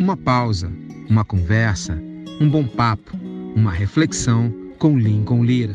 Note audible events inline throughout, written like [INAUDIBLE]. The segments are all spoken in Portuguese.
Uma pausa, uma conversa, um bom papo, uma reflexão com Lincoln Lira.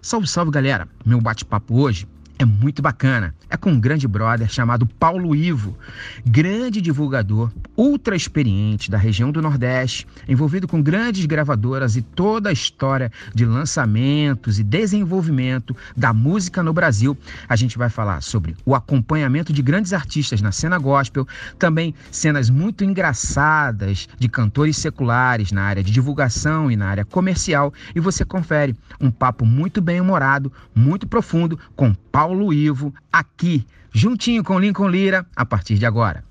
Salve, salve galera! Meu bate-papo hoje é muito bacana. É com um grande brother chamado Paulo Ivo, grande divulgador, ultra experiente da região do Nordeste, envolvido com grandes gravadoras e toda a história de lançamentos e desenvolvimento da música no Brasil. A gente vai falar sobre o acompanhamento de grandes artistas na cena gospel, também cenas muito engraçadas de cantores seculares na área de divulgação e na área comercial. E você confere um papo muito bem humorado, muito profundo com Paulo Ivo, aqui, juntinho com Lincoln Lira, a partir de agora.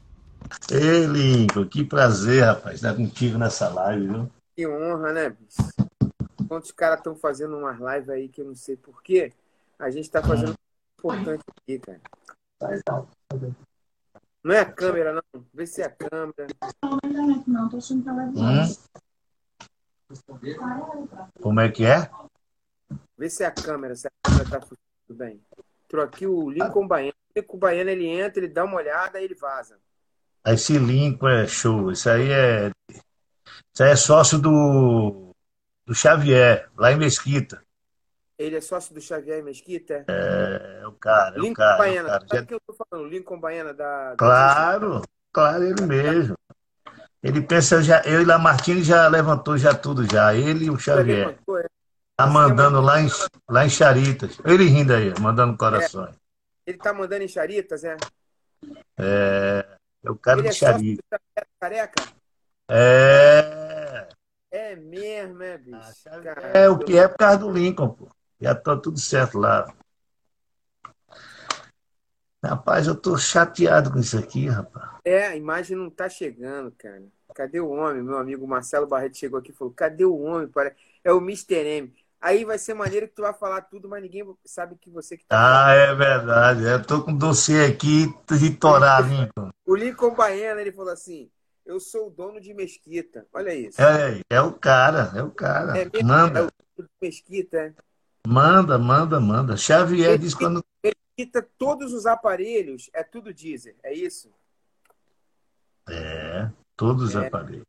Ei, Lincoln, que prazer, rapaz, estar contigo nessa live, viu? Que honra, né, bicho? Quantos caras estão fazendo umas lives aí que eu não sei porquê, a gente está fazendo hum. importante aqui, cara. Não é a câmera, não. Vê se é a câmera. Não, tô achando que ela é hum? Como é que é? Vê se é a câmera, se a câmera tá tudo bem. Entrou aqui o Lincoln Baiano. O Lincoln Baiano ele entra, ele dá uma olhada e ele vaza. Esse Lincoln é show. Isso aí é. Isso aí é sócio do, do Xavier, lá em Mesquita. Ele é sócio do Xavier em Mesquita? É, é o cara. Lincoln é o cara, Baiana. É o cara. Sabe o que eu tô falando? Lincoln Baiana da. Claro, claro, ele mesmo. Ele pensa, já, eu e Lamartine já levantou já tudo já. Ele e o Xavier. Levantou, é. Tá mandando lá em, lá em Charitas. Ele rindo aí, mandando corações. É. Ele tá mandando em Charitas, é? É. É o cara Ele de é. Careca? É. É mesmo, é, bicho? Ah, é o que é por causa do Lincoln, pô. Já tá tudo certo lá. Rapaz, eu tô chateado com isso aqui, rapaz. É, a imagem não tá chegando, cara. Cadê o homem? Meu amigo Marcelo Barreto chegou aqui e falou: cadê o homem? É o Mr. M. Aí vai ser maneiro que tu vai falar tudo, mas ninguém sabe que você que tá. Ah, é verdade. Eu tô com dossiê aqui de torar, Lincoln. o Lincoln Baiana, ele falou assim: Eu sou o dono de Mesquita. Olha isso. É, é o cara, é o cara. É mesmo, manda. É o dono de Mesquita, é. Manda, manda, manda. Xavier Mesquita, diz quando. Mesquita, todos os aparelhos, é tudo Deezer, é isso? É, todos os é. aparelhos.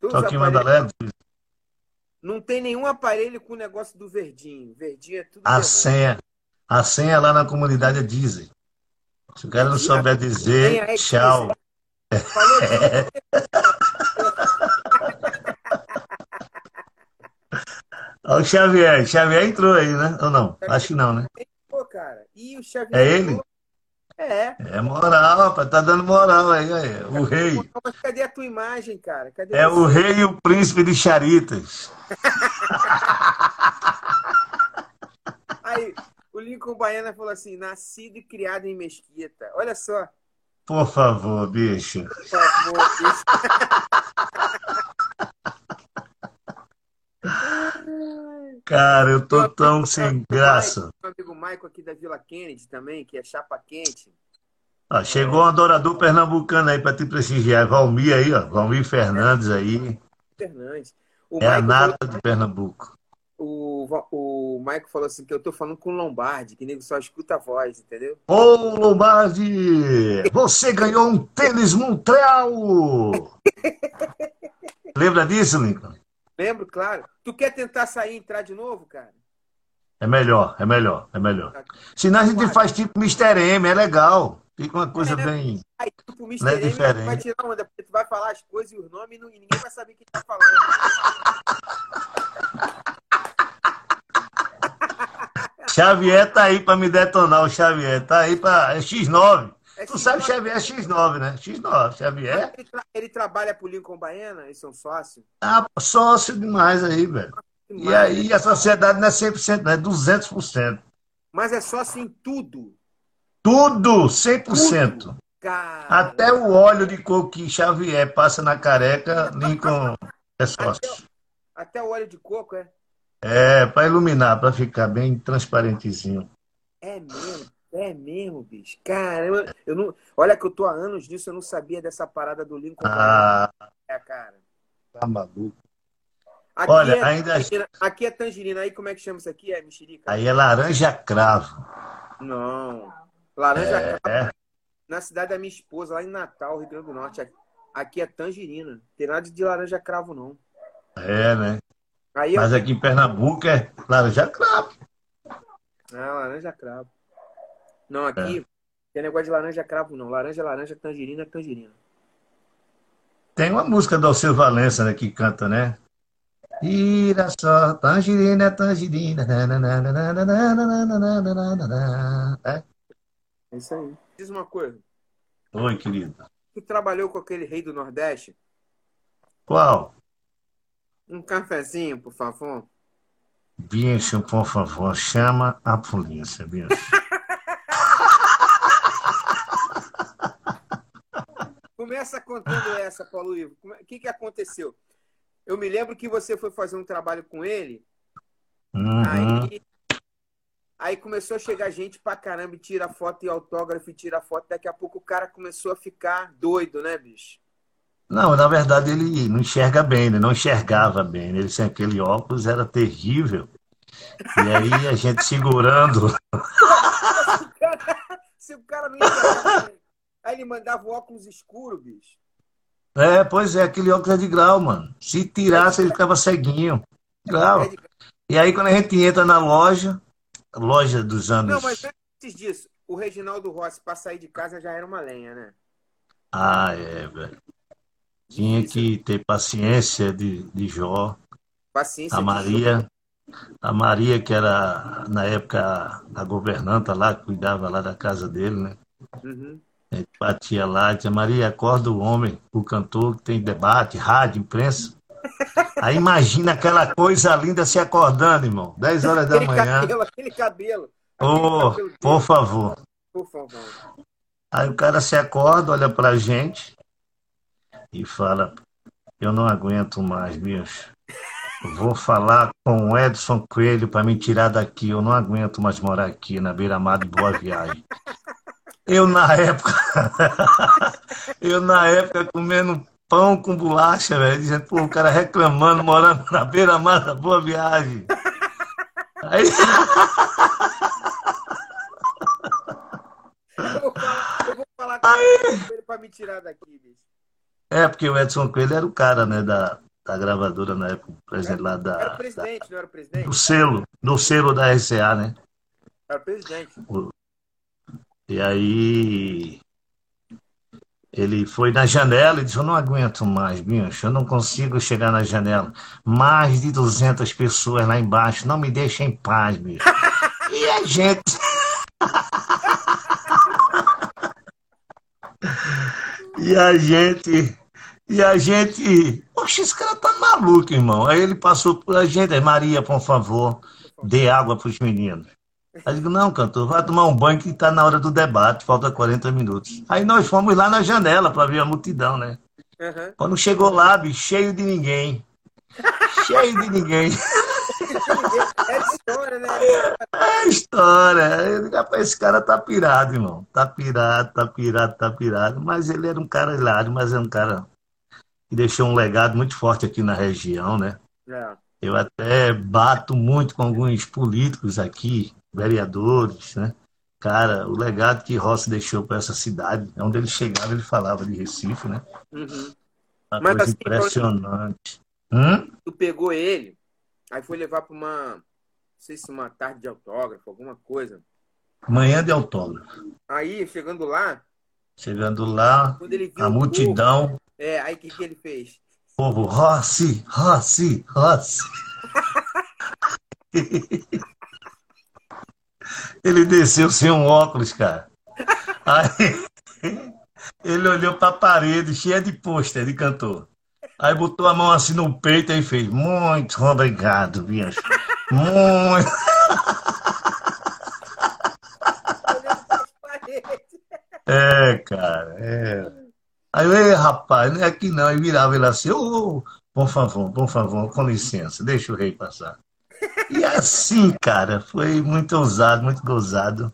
Todos Só que aparelhos... manda leve. Não tem nenhum aparelho com o negócio do verdinho. Verdinho é tudo. A senha. A senha lá na comunidade é Disney. Se o cara não souber dizer, é tchau. Falou Olha [LAUGHS] o Xavier. Xavier entrou aí, né? Ou não? Acho que não, né? Pô, cara. E o Xavier. É ele? É. É moral, rapaz. Tá dando moral aí, aí. O rei. Mas cadê a tua imagem, cara? Cadê é o rei e o príncipe de Charitas. aí, o Lincoln Baiana falou assim: nascido e criado em Mesquita. Olha só. Por favor, bicho. Por favor, bicho. [LAUGHS] Cara, eu tô tão sem graça. Meu amigo Maico aqui da Vila Kennedy também, que é chapa quente. Ah, chegou um adorador pernambucano aí para te prestigiar. Valmir aí, ó. Valmir Fernandes aí. Fernandes. O é Maico a nata falou... de Pernambuco. O, o Maico falou assim que eu tô falando com o Lombardi, que nego só escuta a voz, entendeu? Ô, Lombardi! Você ganhou um tênis Montreal! [LAUGHS] Lembra disso, Lincoln? Lembro, claro. Tu quer tentar sair e entrar de novo, cara? É melhor, é melhor, é melhor. Tá. Senão a gente faz tipo Mr. M, é legal. Fica uma coisa é, bem. Aí, tipo, Mr. Né, M diferente. vai tirar onda, porque tu vai falar as coisas e os nomes e, ninguém vai saber quem tá falando. [LAUGHS] Xavier tá aí pra me detonar, o Xavier. Tá aí pra. É X9. É tu X9. sabe Xavier é X9, né? X9, Xavier. Ele, tra ele, trabalha pro Lincoln Baiana? Eles são sócios? Ah, sócio demais aí, velho. Demais, e aí a sociedade não é 100%, não é 200%. Mas é sócio em tudo? Tudo, 100%. Tudo. Até o óleo de coco que Xavier passa na careca, Lincoln é sócio. Até, até o óleo de coco, é? É, para iluminar, para ficar bem transparentezinho. É mesmo. É mesmo, bicho. Caramba, eu não. Olha que eu tô há anos nisso, eu não sabia dessa parada do Lincoln. Ah, é, cara. Tá maluco. Aqui Olha, é ainda. Tangerina. Aqui é tangerina. Aí como é que chama isso aqui? É mexerica? Aí é laranja cravo. Não. Laranja é... cravo. Na cidade da minha esposa, lá em Natal, Rio Grande do Norte. Aqui é tangerina. Tem nada de laranja cravo, não. É, né? Aí Mas eu... aqui em Pernambuco é laranja cravo. Ah, laranja cravo. Não, aqui é. tem negócio de laranja cravo, não. Laranja, laranja, tangerina, tangerina. Tem uma música do Alceu Valença, né, que canta, né? Ira só, tangerina, tangerina. É? É isso aí. Diz uma coisa. Oi, querido. Tu trabalhou com aquele rei do Nordeste? Qual? Um cafezinho, por favor. Bicho, por favor, chama a polícia, bicho. Começa contando [LAUGHS] essa, Paulo Ivo. O que, que aconteceu? Eu me lembro que você foi fazer um trabalho com ele. Uhum. Aí, aí começou a chegar gente pra caramba e tira foto e autógrafo e tira foto. Daqui a pouco o cara começou a ficar doido, né, bicho? Não, na verdade ele não enxerga bem, ele não enxergava bem. Ele sem aquele óculos era terrível. E aí a gente segurando. [LAUGHS] Se o cara não enxergava, [LAUGHS] aí ele mandava o óculos escuro, bicho. É, pois é, aquele óculos é de grau, mano. Se tirasse, ele ficava ceguinho. Grau. É e aí, quando a gente entra na loja, loja dos anos. Não, mas antes disso, o Reginaldo Rossi, para sair de casa, já era uma lenha, né? Ah, é, velho. Tinha que ter paciência de, de Jó. Paciência a Maria, a Maria, que era, na época, a governanta lá, que cuidava lá da casa dele, né? Uhum. A gente batia lá, dizia, Maria, acorda o homem, o cantor, que tem debate, rádio, imprensa. Aí imagina aquela coisa linda se acordando, irmão. 10 horas da aquele manhã. Cabelo, aquele cabelo. Oh, cabelo por favor. Por favor. Aí o cara se acorda, olha pra gente e fala: Eu não aguento mais, bicho. Vou falar com o Edson Coelho para me tirar daqui. Eu não aguento mais morar aqui na beira-mar de Boa Viagem. Eu na época, [LAUGHS] eu na época comendo pão com bolacha, velho, dizendo, pô, o cara reclamando, morando na beira-mar da Boa Viagem. Aí... Eu vou falar, eu vou falar com ele para me tirar daqui, bicho. É, porque o Edson Coelho era o cara, né, da, da gravadora na época, presidente lá da. Era o presidente, da, não era o presidente? Do selo, do selo da RCA, né? Era o presidente. O, e aí ele foi na janela e disse: Eu não aguento mais, bicho, eu não consigo chegar na janela. Mais de 200 pessoas lá embaixo, não me deixem em paz, bicho. [LAUGHS] [LAUGHS] e a gente. e a gente. E a gente. Poxa, esse cara tá maluco, irmão. Aí ele passou por a gente, Maria, por favor, dê água para os meninos. Aí eu digo, não, cantor, vai tomar um banho que está na hora do debate, falta 40 minutos. Aí nós fomos lá na janela para ver a multidão, né? Uhum. Quando chegou lá, bicho, cheio de ninguém. cheio de ninguém. É história, né? É história. Digo, esse cara tá pirado, irmão. Tá pirado, tá pirado, tá pirado. Mas ele era um cara hilário, mas é um cara que deixou um legado muito forte aqui na região, né? É. Eu até bato muito com alguns políticos aqui, vereadores, né? Cara, o legado que Rossi deixou para essa cidade, onde ele chegava, ele falava de Recife, né? Uhum. Uma Mas, coisa assim, impressionante. Hum? Tu pegou ele, aí foi levar para uma, não sei se uma tarde de autógrafo, alguma coisa. Manhã de autógrafo. Aí, chegando lá. Chegando lá, a multidão. Povo, é, aí o que, que ele fez? Povo, Rossi, Rossi, Rossi. [LAUGHS] Ele desceu sem um óculos, cara. Aí ele olhou para a parede cheia de pôster de cantor. Aí botou a mão assim no peito e fez: Muito obrigado, bicho. Muito. [LAUGHS] É, cara, é. Aí eu, rapaz, não é aqui não. Aí virava ele assim: Ô, oh, por favor, por favor, com licença, deixa o rei passar. E assim, cara, foi muito ousado, muito gozado.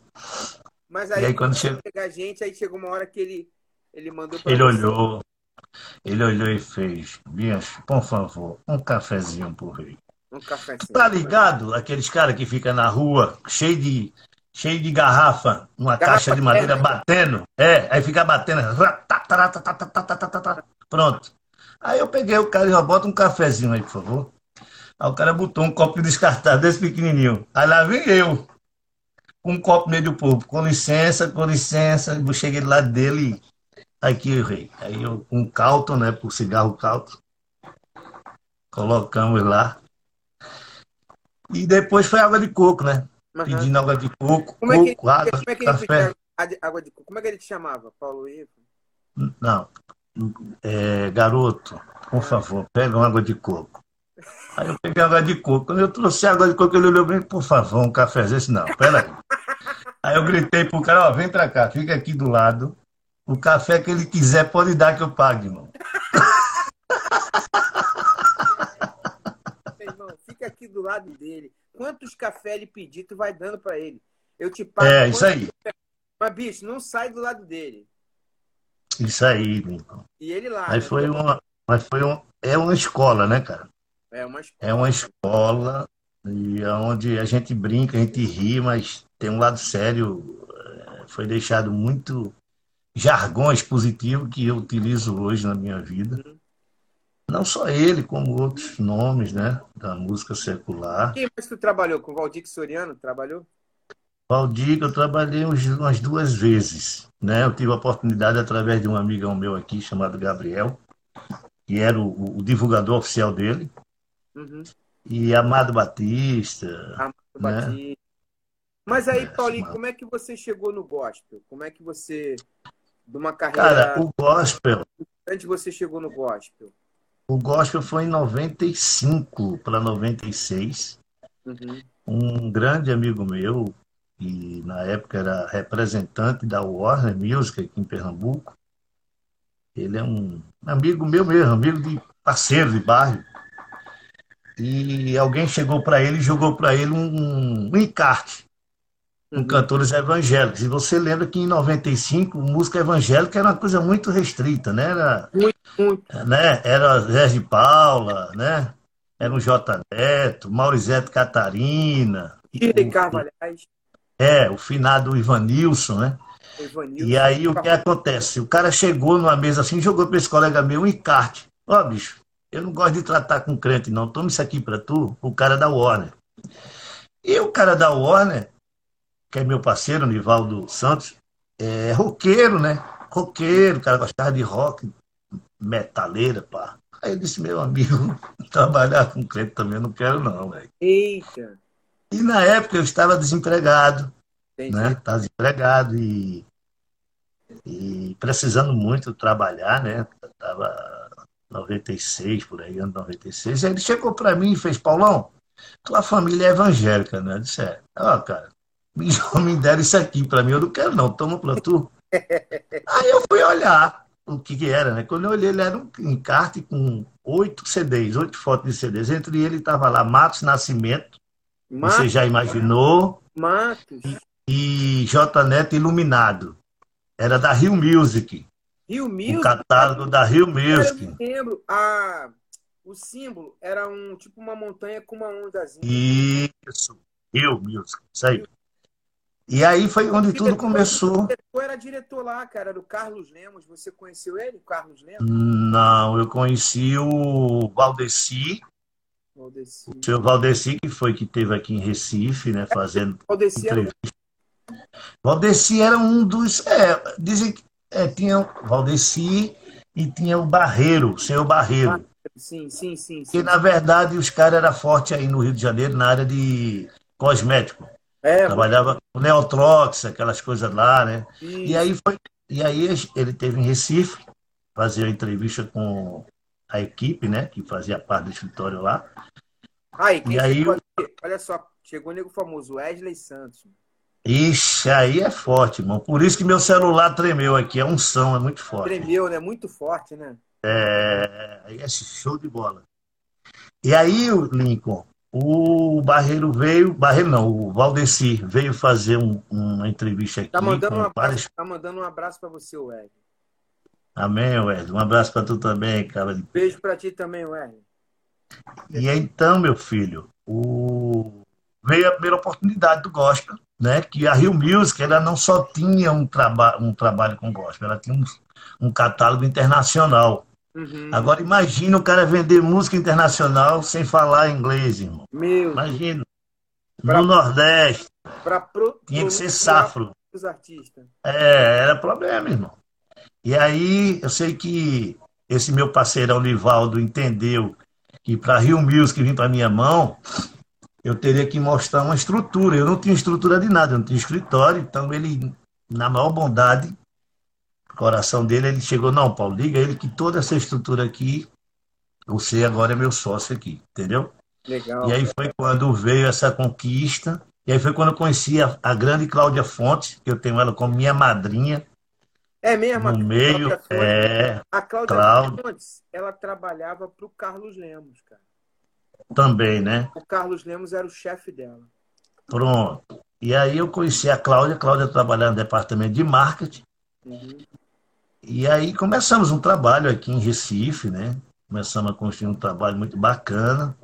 Mas aí, e aí quando chegou a gente, aí chegou uma hora que ele, ele mandou Ele você. olhou, ele olhou e fez, bicho, por favor, um cafezinho pro rei. Um cafezinho. Tá ligado? Aqueles caras que ficam na rua, cheio de, cheio de garrafa, uma garrafa caixa de madeira batendo. É, aí fica batendo. Pronto. Aí eu peguei o cara e bota um cafezinho aí, por favor. Aí o cara botou um copo descartável desse pequenininho. Aí lá vem eu, com um copo meio do povo. Com licença, com licença. Eu cheguei do lado dele aqui, rei. Aí eu, com um calton, né, por cigarro calton. Colocamos lá. E depois foi água de coco, né? Aham. Pedindo água de coco, Como é que, coco, água, como é que ele café. água de coco? Como é que ele te chamava? Paulo Ivo? Não. É, garoto, por favor, pega uma água de coco. Aí eu peguei água de coco. Quando eu trouxe a água de coco, ele olhou bem, por favor, um cafezinho. Eu disse, não, peraí. Aí eu gritei pro cara, ó, vem pra cá, fica aqui do lado. O café que ele quiser pode dar que eu pague, irmão. Meu irmão, fica aqui do lado dele. Quantos cafés ele pedir, tu vai dando pra ele. Eu te pago. É, isso aí. café- Mas, bicho, não sai do lado dele. Isso aí, irmão. E ele lá. Aí né? foi uma, mas foi um, é uma escola, né, cara? É uma É uma escola e é onde a gente brinca, a gente ri, mas tem um lado sério. eh, Foi deixado muito jargões positivos que eu utilizo hoje na minha vida. Não só ele, como outros nomes, né, da música secular. Quem mais tu trabalhou? Com o Valdir Soriano? Trabalhou? Valdir, eu trabalhei umas duas vezes, né? Eu tive a oportunidade através de um amigão meu aqui chamado Gabriel, que era o, o divulgador oficial dele, Uhum. e Amado Batista, Amado Né? Batista. Mas aí, É, Paulinho, como é que você chegou no gospel? Como é que você, de uma Cara, carreira o gospel, antes você chegou no gospel? o gospel foi em 95 para 96. Uhum. Um grande amigo meu, que na época era representante da Warner Music aqui em Pernambuco, ele é um amigo meu mesmo, amigo de parceiro de bairro. E alguém chegou para ele e jogou para ele um, um encarte com Uhum. cantores evangélicos. E você lembra que em 95, música evangélica era uma coisa muito restrita, né? Era, Muito. né? Era Zé de Paula, né? Era o J. Neto, Maurizete Catarina, Shirley o- Carvalhais, é, o finado Ivanilson, né? Evanilson. E aí o que acontece? O cara chegou numa mesa assim, jogou para esse colega meu um encarte. Ó, bicho, eu não gosto de tratar com crente, não. Toma isso aqui para tu, o cara da Warner. E o cara da Warner, que é meu parceiro, Nivaldo Santos, é roqueiro, né? Roqueiro, o cara gostava de rock, metaleira, pá. Aí eu disse, meu amigo, [LAUGHS] trabalhar com crente também eu não quero, não, velho. Eita. E na época eu estava desempregado Entendi. né? Tá desempregado e, e precisando muito trabalhar, né? Tava 96 por aí, ano 96. Aí ele chegou para mim e fez, Paulão, tua família é evangélica, né? Eu disse, é. Ó, cara, [LAUGHS] me, me deram isso aqui para mim, eu não quero não, toma pra tu. [LAUGHS] Aí eu fui olhar o que que era, né? Quando eu olhei, ele era um encarte com oito CDs, oito fotos de CDs. Entre ele estava lá Matos Nascimento, você Matos, já imaginou, Matos, e J Neto Iluminado. Era da Rio Music, Rio o Music. catálogo da Rio eu Music. me lembro. A, o símbolo era um tipo uma montanha com uma ondazinha. Isso, Rio Music, isso aí. E aí foi onde tudo começou. O diretor era diretor lá, cara, era o Carlos Lemos. Você conheceu ele, o Carlos Lemos? Não, eu conheci o Valdeci, Valdeci. o seu Valdeci, que foi que teve aqui em Recife, né, fazendo Valdeci era entrevista. Valdeci era um dos. É, dizem que é, tinha o Valdeci e tinha o Barreiro, o senhor Barreiro. Sim, sim, sim. Que sim. na verdade os caras eram fortes aí no Rio de Janeiro na área de cosmético. É, Trabalhava com Neotrox, aquelas coisas lá, né? isso. E aí foi, e aí ele teve em Recife, fazer a entrevista com a equipe, né? Que fazia parte do escritório lá. Aí, quem E aí? Olha só, chegou o nego famoso, Wesley Santos. Ixi, aí é forte, irmão. Por isso que meu celular tremeu aqui. É um som, é muito forte. Tremeu, né? Muito forte, né? É, aí é show de bola. E aí, o Lincoln, o Barreiro veio, Barreiro não, o Valdeci veio fazer um- uma entrevista aqui Tá mandando um abraço, várias. tá mandando um abraço pra você, Wesley. Amém, Wesley. Um abraço para tu também, cara. Beijo para ti também, Wesley. E então, meu filho, o... veio a primeira oportunidade do gospel, né? Que a Rio Music ela não só tinha um, traba... um trabalho com gospel, ela tinha um, um catálogo internacional. Uhum. Agora imagina o cara vender música internacional sem falar inglês, irmão. Meu imagina. Pra... No Nordeste. Pra pro... Tinha que ser safro. Os artistas. É, era problema, irmão. E aí, eu sei que esse meu parceirão Livaldo entendeu que para Rio Music vir para minha mão, eu teria que mostrar uma estrutura. Eu não tinha estrutura de nada, eu não tinha escritório, então ele, na maior bondade, coração dele, ele chegou, não, Paulo, diga ele que toda essa estrutura aqui, você agora é meu sócio aqui, entendeu? Legal. E aí foi quando veio essa conquista, e aí foi quando eu conheci a, a grande Cláudia Fontes, que eu tenho ela como minha madrinha, é mesmo? No meio, é. A Cláudia Cláudia. Fontes, ela trabalhava para o Carlos Lemos, cara. Também, né? O Carlos Lemos era o chefe dela. Pronto. E aí eu conheci a Cláudia, a Cláudia trabalhava no departamento de marketing. Uhum. E aí começamos um trabalho aqui em Recife, né? Começamos a construir um trabalho muito bacana.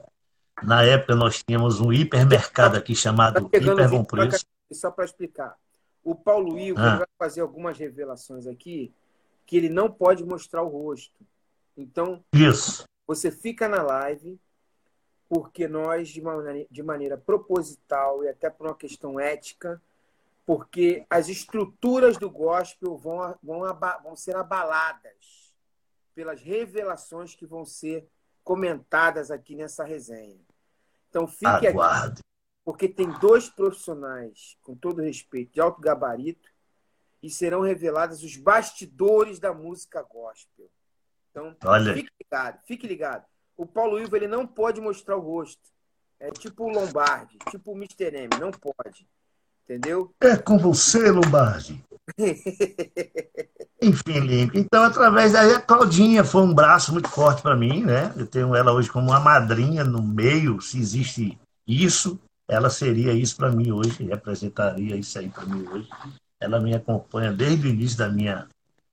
Na época nós tínhamos um hipermercado aqui chamado tá Hiper Bom Preço. Só para explicar, o Paulo Ivo ah. vai fazer algumas revelações aqui que ele não pode mostrar o rosto. Então, Isso. você fica na live, porque nós, de maneira, de maneira proposital e até por uma questão ética, porque as estruturas do gospel vão, vão, vão ser abaladas pelas revelações que vão ser comentadas aqui nessa resenha. Então fique Aguarde. aqui porque tem dois profissionais, com todo respeito, de alto gabarito, e serão revelados os bastidores da música gospel. Então, Olha. fique ligado, fique ligado. O Paulo Ivo ele não pode mostrar o rosto. É tipo o Lombardi, tipo o Mr. M, não pode. Entendeu? É com você, Lombardi. [LAUGHS] Enfim, Link. Então, através daí, a Claudinha foi um braço muito forte para mim, né? Eu tenho ela hoje como uma madrinha no meio, se existe isso ela seria isso para mim hoje, representaria isso aí para mim hoje. Ela me acompanha desde o início da minha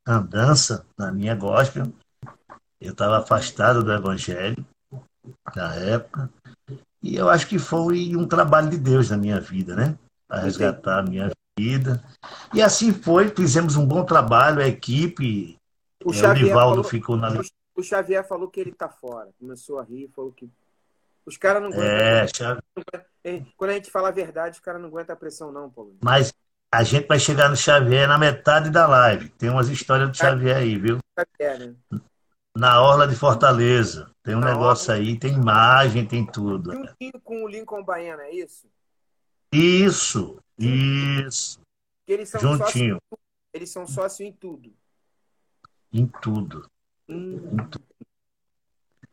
andança, na minha gospel. Eu estava afastado do evangelho na época. E eu acho que foi um trabalho de Deus na minha vida, né? Para resgatar a minha vida. E assim foi, fizemos um bom trabalho, a equipe. O, é, o falou, ficou na. O Xavier falou que ele está fora. Começou a rir, falou que os caras não aguentam. É, Xavier... Quando a gente fala a verdade, os caras não aguentam a pressão, não, Paulo. Mas a gente vai chegar no Xavier na metade da live. Tem umas histórias do Xavier aí, viu? Xavier, né? Na Orla de Fortaleza. Tem um na negócio Orla... aí, tem imagem, tem tudo. Juntinho com o Lincoln Baiana, é isso? Isso, isso. Eles são Juntinho. Sócio, eles são sócios em tudo. Em tudo. Hum. Em tudo.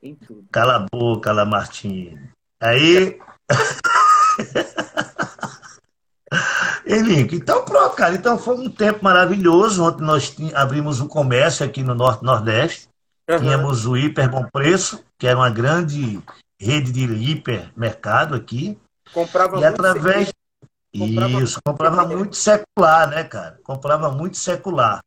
Em tudo. Cala a boca, Lamartine. Aí. [LAUGHS] Henrique, então pronto, cara. Então foi um tempo maravilhoso. Ontem nós abrimos um comércio aqui no Norte Nordeste. Uhum. Tínhamos o Hiper Bom Preço, que era uma grande rede de hipermercado aqui. Comprava e através. Comprava Isso, comprava muito secular, né, cara? Comprava muito secular.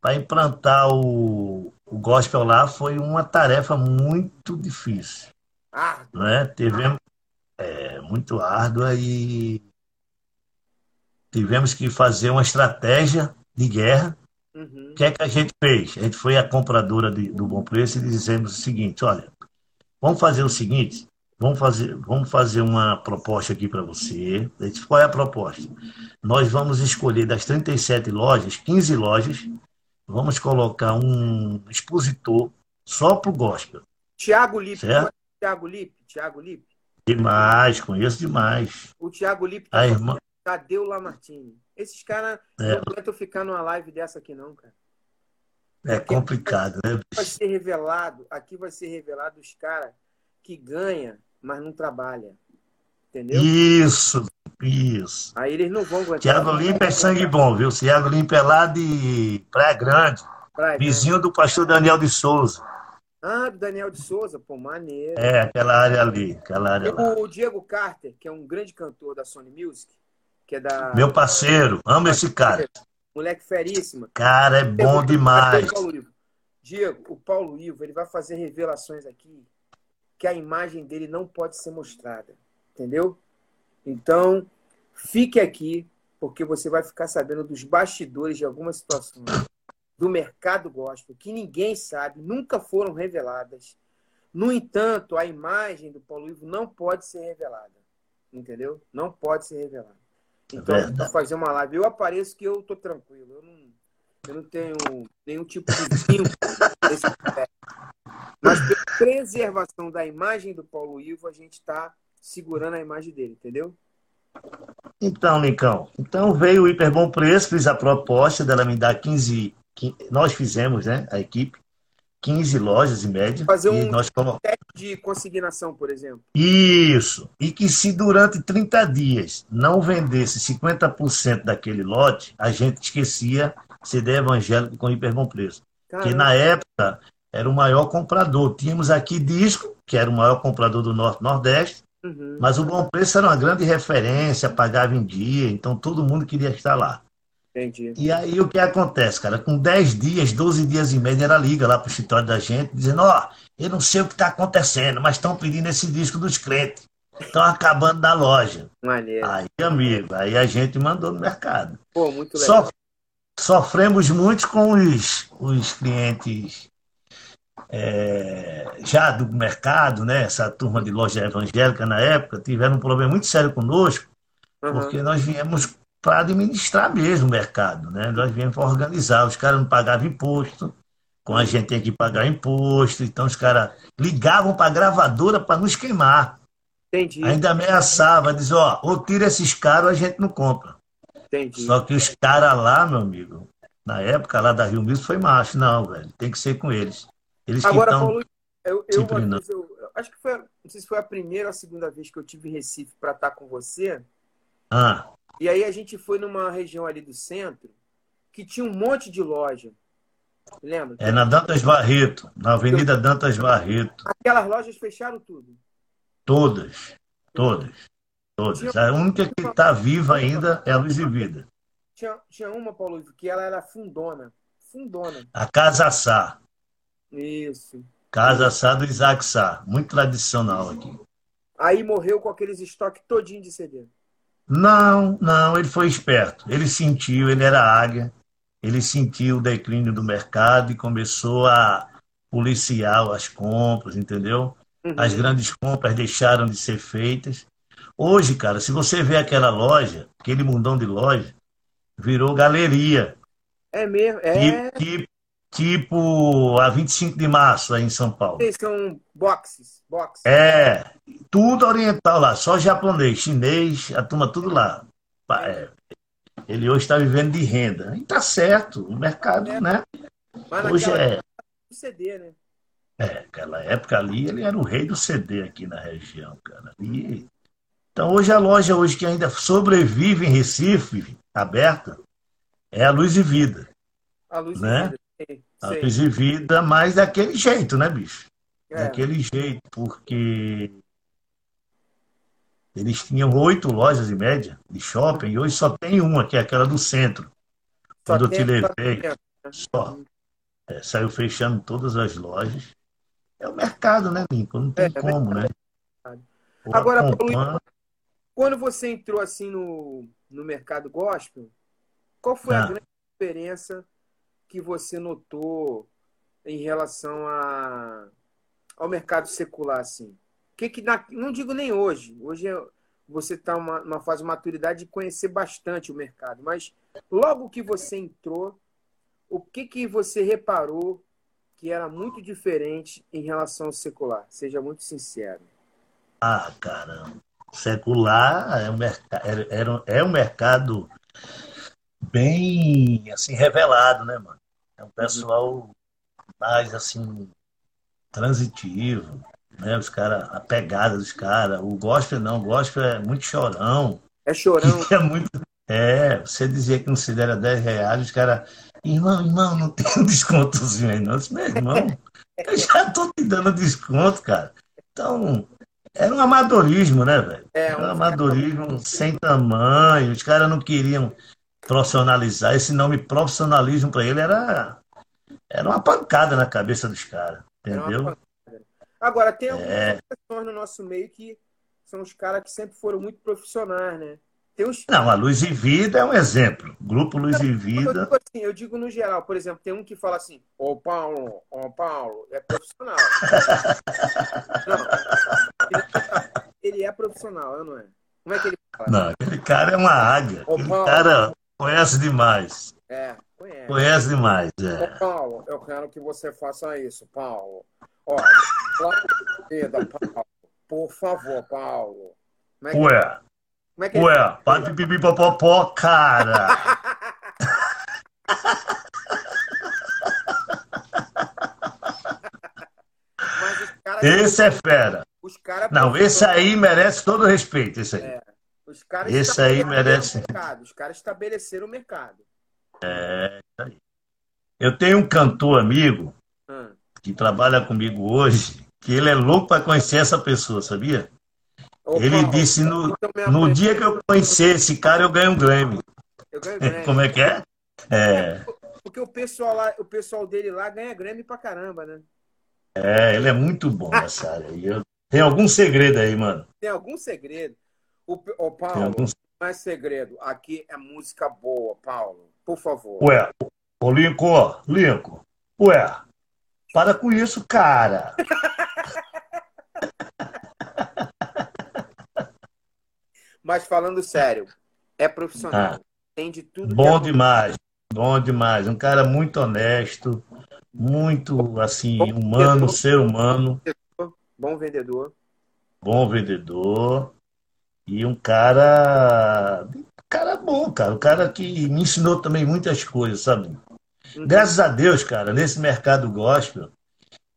Para implantar o, o gospel lá foi uma tarefa muito difícil. Ah. Né? Tivemos, é, muito árdua e tivemos que fazer uma estratégia de guerra. Uhum. O que é que a gente fez? A gente foi a compradora de, do Bom Preço e dizemos o seguinte: olha, vamos fazer o seguinte, vamos fazer, vamos fazer uma proposta aqui para você. Disse, Qual é a proposta? Nós vamos escolher das 37 lojas, 15 lojas, vamos colocar um expositor só para o gospel. Tiago Lipe. Tiago Lipe? Tiago Lipe? Demais, conheço demais. O Thiago Lipe tá a irmã... Cadê o Lamartine? Esses caras é. não aguentam ficar numa live dessa aqui, não, cara. É complicado, né? Vai ser revelado, aqui vai ser revelado os caras que ganha, mas não trabalha. Entendeu? Isso, isso. Aí eles não vão aguentar. Tiago Limpa é sangue bom, viu? Tiago Limpa é lá de Praia Grande, Praia vizinho Grande. do pastor Daniel de Souza. Ah, do Daniel de Souza, pô, maneiro. É, aquela área ali, aquela área lá. O Diego Carter, que é um grande cantor da Sony Music, que é da... Meu parceiro, amo esse cara. Moleque feríssimo. Cara, é bom demais. Diego, o Paulo Ivo, ele vai fazer revelações aqui que a imagem dele não pode ser mostrada. Entendeu? Então, fique aqui, porque você vai ficar sabendo dos bastidores de algumas situações do mercado gospel que ninguém sabe, nunca foram reveladas. No entanto, a imagem do Paulo Ivo não pode ser revelada. Entendeu? Não pode ser revelada. Então, vou fazer uma live. Eu apareço que eu tô tranquilo. Eu não, eu não tenho nenhum tipo de vínculo nesse aspecto. Mas pela preservação da imagem do Paulo Ivo, a gente está segurando a imagem dele, entendeu? Então, Nicão, então veio o Hiper Bom Preço, fiz a proposta dela me dar 15, 15 nós fizemos, né, a equipe, 15 lojas em média. Fazer um nós de consignação, por exemplo. Isso. E que se durante 30 dias não vendesse 50% daquele lote, a gente esquecia CD evangélico com hiper bom preço. Porque na época era o maior comprador. Tínhamos aqui disco, que era o maior comprador do Norte Nordeste, uhum. mas o bom preço era uma grande referência, pagava em dia, então todo mundo queria estar lá. Entendi. E aí o que acontece, cara? Com 10 dias, 12 dias e meio, ela liga lá pro escritório da gente, dizendo, ó, oh, eu não sei o que está acontecendo, mas estão pedindo esse disco dos crentes. Estão acabando da loja. Maneiro. Aí, amigo, aí a gente mandou no mercado. Pô, muito legal. So, sofremos muito com os, os clientes é, já do mercado, né? Essa turma de loja evangélica na época, tiveram um problema muito sério conosco, uhum. porque nós viemos para administrar mesmo o mercado, né? Nós viemos para organizar, os caras não pagavam imposto, com a gente tem que pagar imposto, então os caras ligavam para a gravadora para nos queimar. Entendi. Ainda ameaçava, diz, ó, ou tira esses caras, a gente não compra. Entendi. Só que os caras lá, meu amigo, na época lá da Rio Misto foi macho, não, velho, tem que ser com eles. Eles Agora, Paulo, eu, eu, vez, eu, acho que foi, não sei se foi a primeira ou a segunda vez que eu tive Recife para estar com você. Ah. E aí a gente foi numa região ali do centro que tinha um monte de loja. Lembra? É na Dantas Barreto, na Avenida Dantas Barreto. Aquelas lojas fecharam tudo? Todas, todas, todas. A única que está viva ainda é a Luz e Vida. Tinha, tinha uma, Paulo, que ela era fundona. Fundona. A Casa Sá. Isso. Casa Sá do Isaac Sá. Muito tradicional aqui. Aí morreu com aqueles estoques todinho de CD. Não, não, ele foi esperto. Ele sentiu, ele era águia. Ele sentiu o declínio do mercado e começou a policiar as compras, entendeu? Uhum. As grandes compras deixaram de ser feitas. Hoje, cara, se você vê aquela loja, aquele mundão de loja, virou galeria. É mesmo? É. Tipo, tipo a 25 de março aí em São Paulo. São boxes, boxes. É, tudo oriental lá, só japonês, chinês, a turma tudo lá. É, ele hoje está vivendo de renda. E tá certo, o mercado, é. né? Mas hoje é. CD, né? É, aquela época ali ele era o rei do CD aqui na região, cara. E, então hoje a loja hoje que ainda sobrevive em Recife, aberta, é a Luz e Vida. A Luz né? e Vida. A Luz e Vida, mas daquele jeito, né, bicho? É. Daquele jeito, porque eles tinham oito lojas em média de shopping, e hoje só tem uma, que é aquela do centro. Só Quando eu te levei, só. É, saiu fechando todas as lojas. É o mercado, né, Lincoln? Não tem é, como, né? Agora, Paulo, quando você entrou assim no, no mercado gospel, qual foi ah. a grande diferença que você notou em relação a, ao mercado secular, assim? Que que na, não digo nem hoje. Hoje é, você está numa, numa fase de maturidade de conhecer bastante o mercado, mas logo que você entrou, o que que você reparou que era muito diferente em relação ao secular? Seja muito sincero. Ah, caramba. Secular é um, mercado, é, é um mercado bem assim revelado, né, mano? É um pessoal mais assim transitivo, né? Os caras, a pegada dos caras. O gospel não, o gospel é muito chorão. É chorão. [LAUGHS] É muito. É, você dizia que não se dera 10 reais, os caras Irmão, irmão, não tem um descontozinho aí, não. Eu disse, meu irmão, eu já tô te dando desconto, cara. Então, era um amadorismo, né, velho? É, era um amadorismo sem tamanho. Os caras não queriam profissionalizar. Esse nome profissionalismo para ele era era uma pancada na cabeça dos caras, entendeu? Agora, tem algumas é... pessoas no nosso meio que são os caras que sempre foram muito profissionais, né? Uns... Não, a Luz e Vida é um exemplo. Grupo Luz e Vida. Eu digo, assim, eu digo no geral, por exemplo, tem um que fala assim: Ô Paulo, ô Paulo, é profissional. [LAUGHS] não, ele é profissional, não é? Como é que ele fala? Não, aquele cara é uma águia. Ô, aquele Paulo, cara conhece demais. É, conhece. Conhece demais. É. Ô Paulo, eu quero que você faça isso, Paulo. Olha, vida, Paulo. Por favor, Paulo. Como é que... Ué. Como é que Ué, de pipi popopó, cara. esse é fera. Não, esse aí merece todo o respeito, esse aí. É. Os caras esse aí merece. Os caras estabeleceram o mercado. É, isso aí. Eu tenho um cantor amigo hum. Que trabalha comigo hoje, que ele é louco para conhecer essa pessoa, sabia? Opa, ele disse: no, então no dia que eu conhecer esse cara, eu ganho um Grammy. Eu ganho Grammy. [LAUGHS] Como é que é? É. Porque o pessoal, lá, o pessoal dele lá ganha Grammy pra caramba, né? É, ele é muito bom nessa área. Eu... Tem algum segredo aí, mano? Tem algum segredo. O, o Paulo, algum... não é segredo. Aqui é música boa, Paulo. Por favor. Ué, ô Lincoln, Lincoln. Ué, para com isso, cara. Mas falando sério, é profissional. Ah, tem de tudo. Bom demais, bom demais. Um cara muito honesto, muito assim, bom humano, vendedor, ser humano. Bom vendedor. Bom vendedor. E um cara. Um cara bom, cara. Um cara que me ensinou também muitas coisas, sabe? Uhum. Graças a Deus, cara, nesse mercado gospel,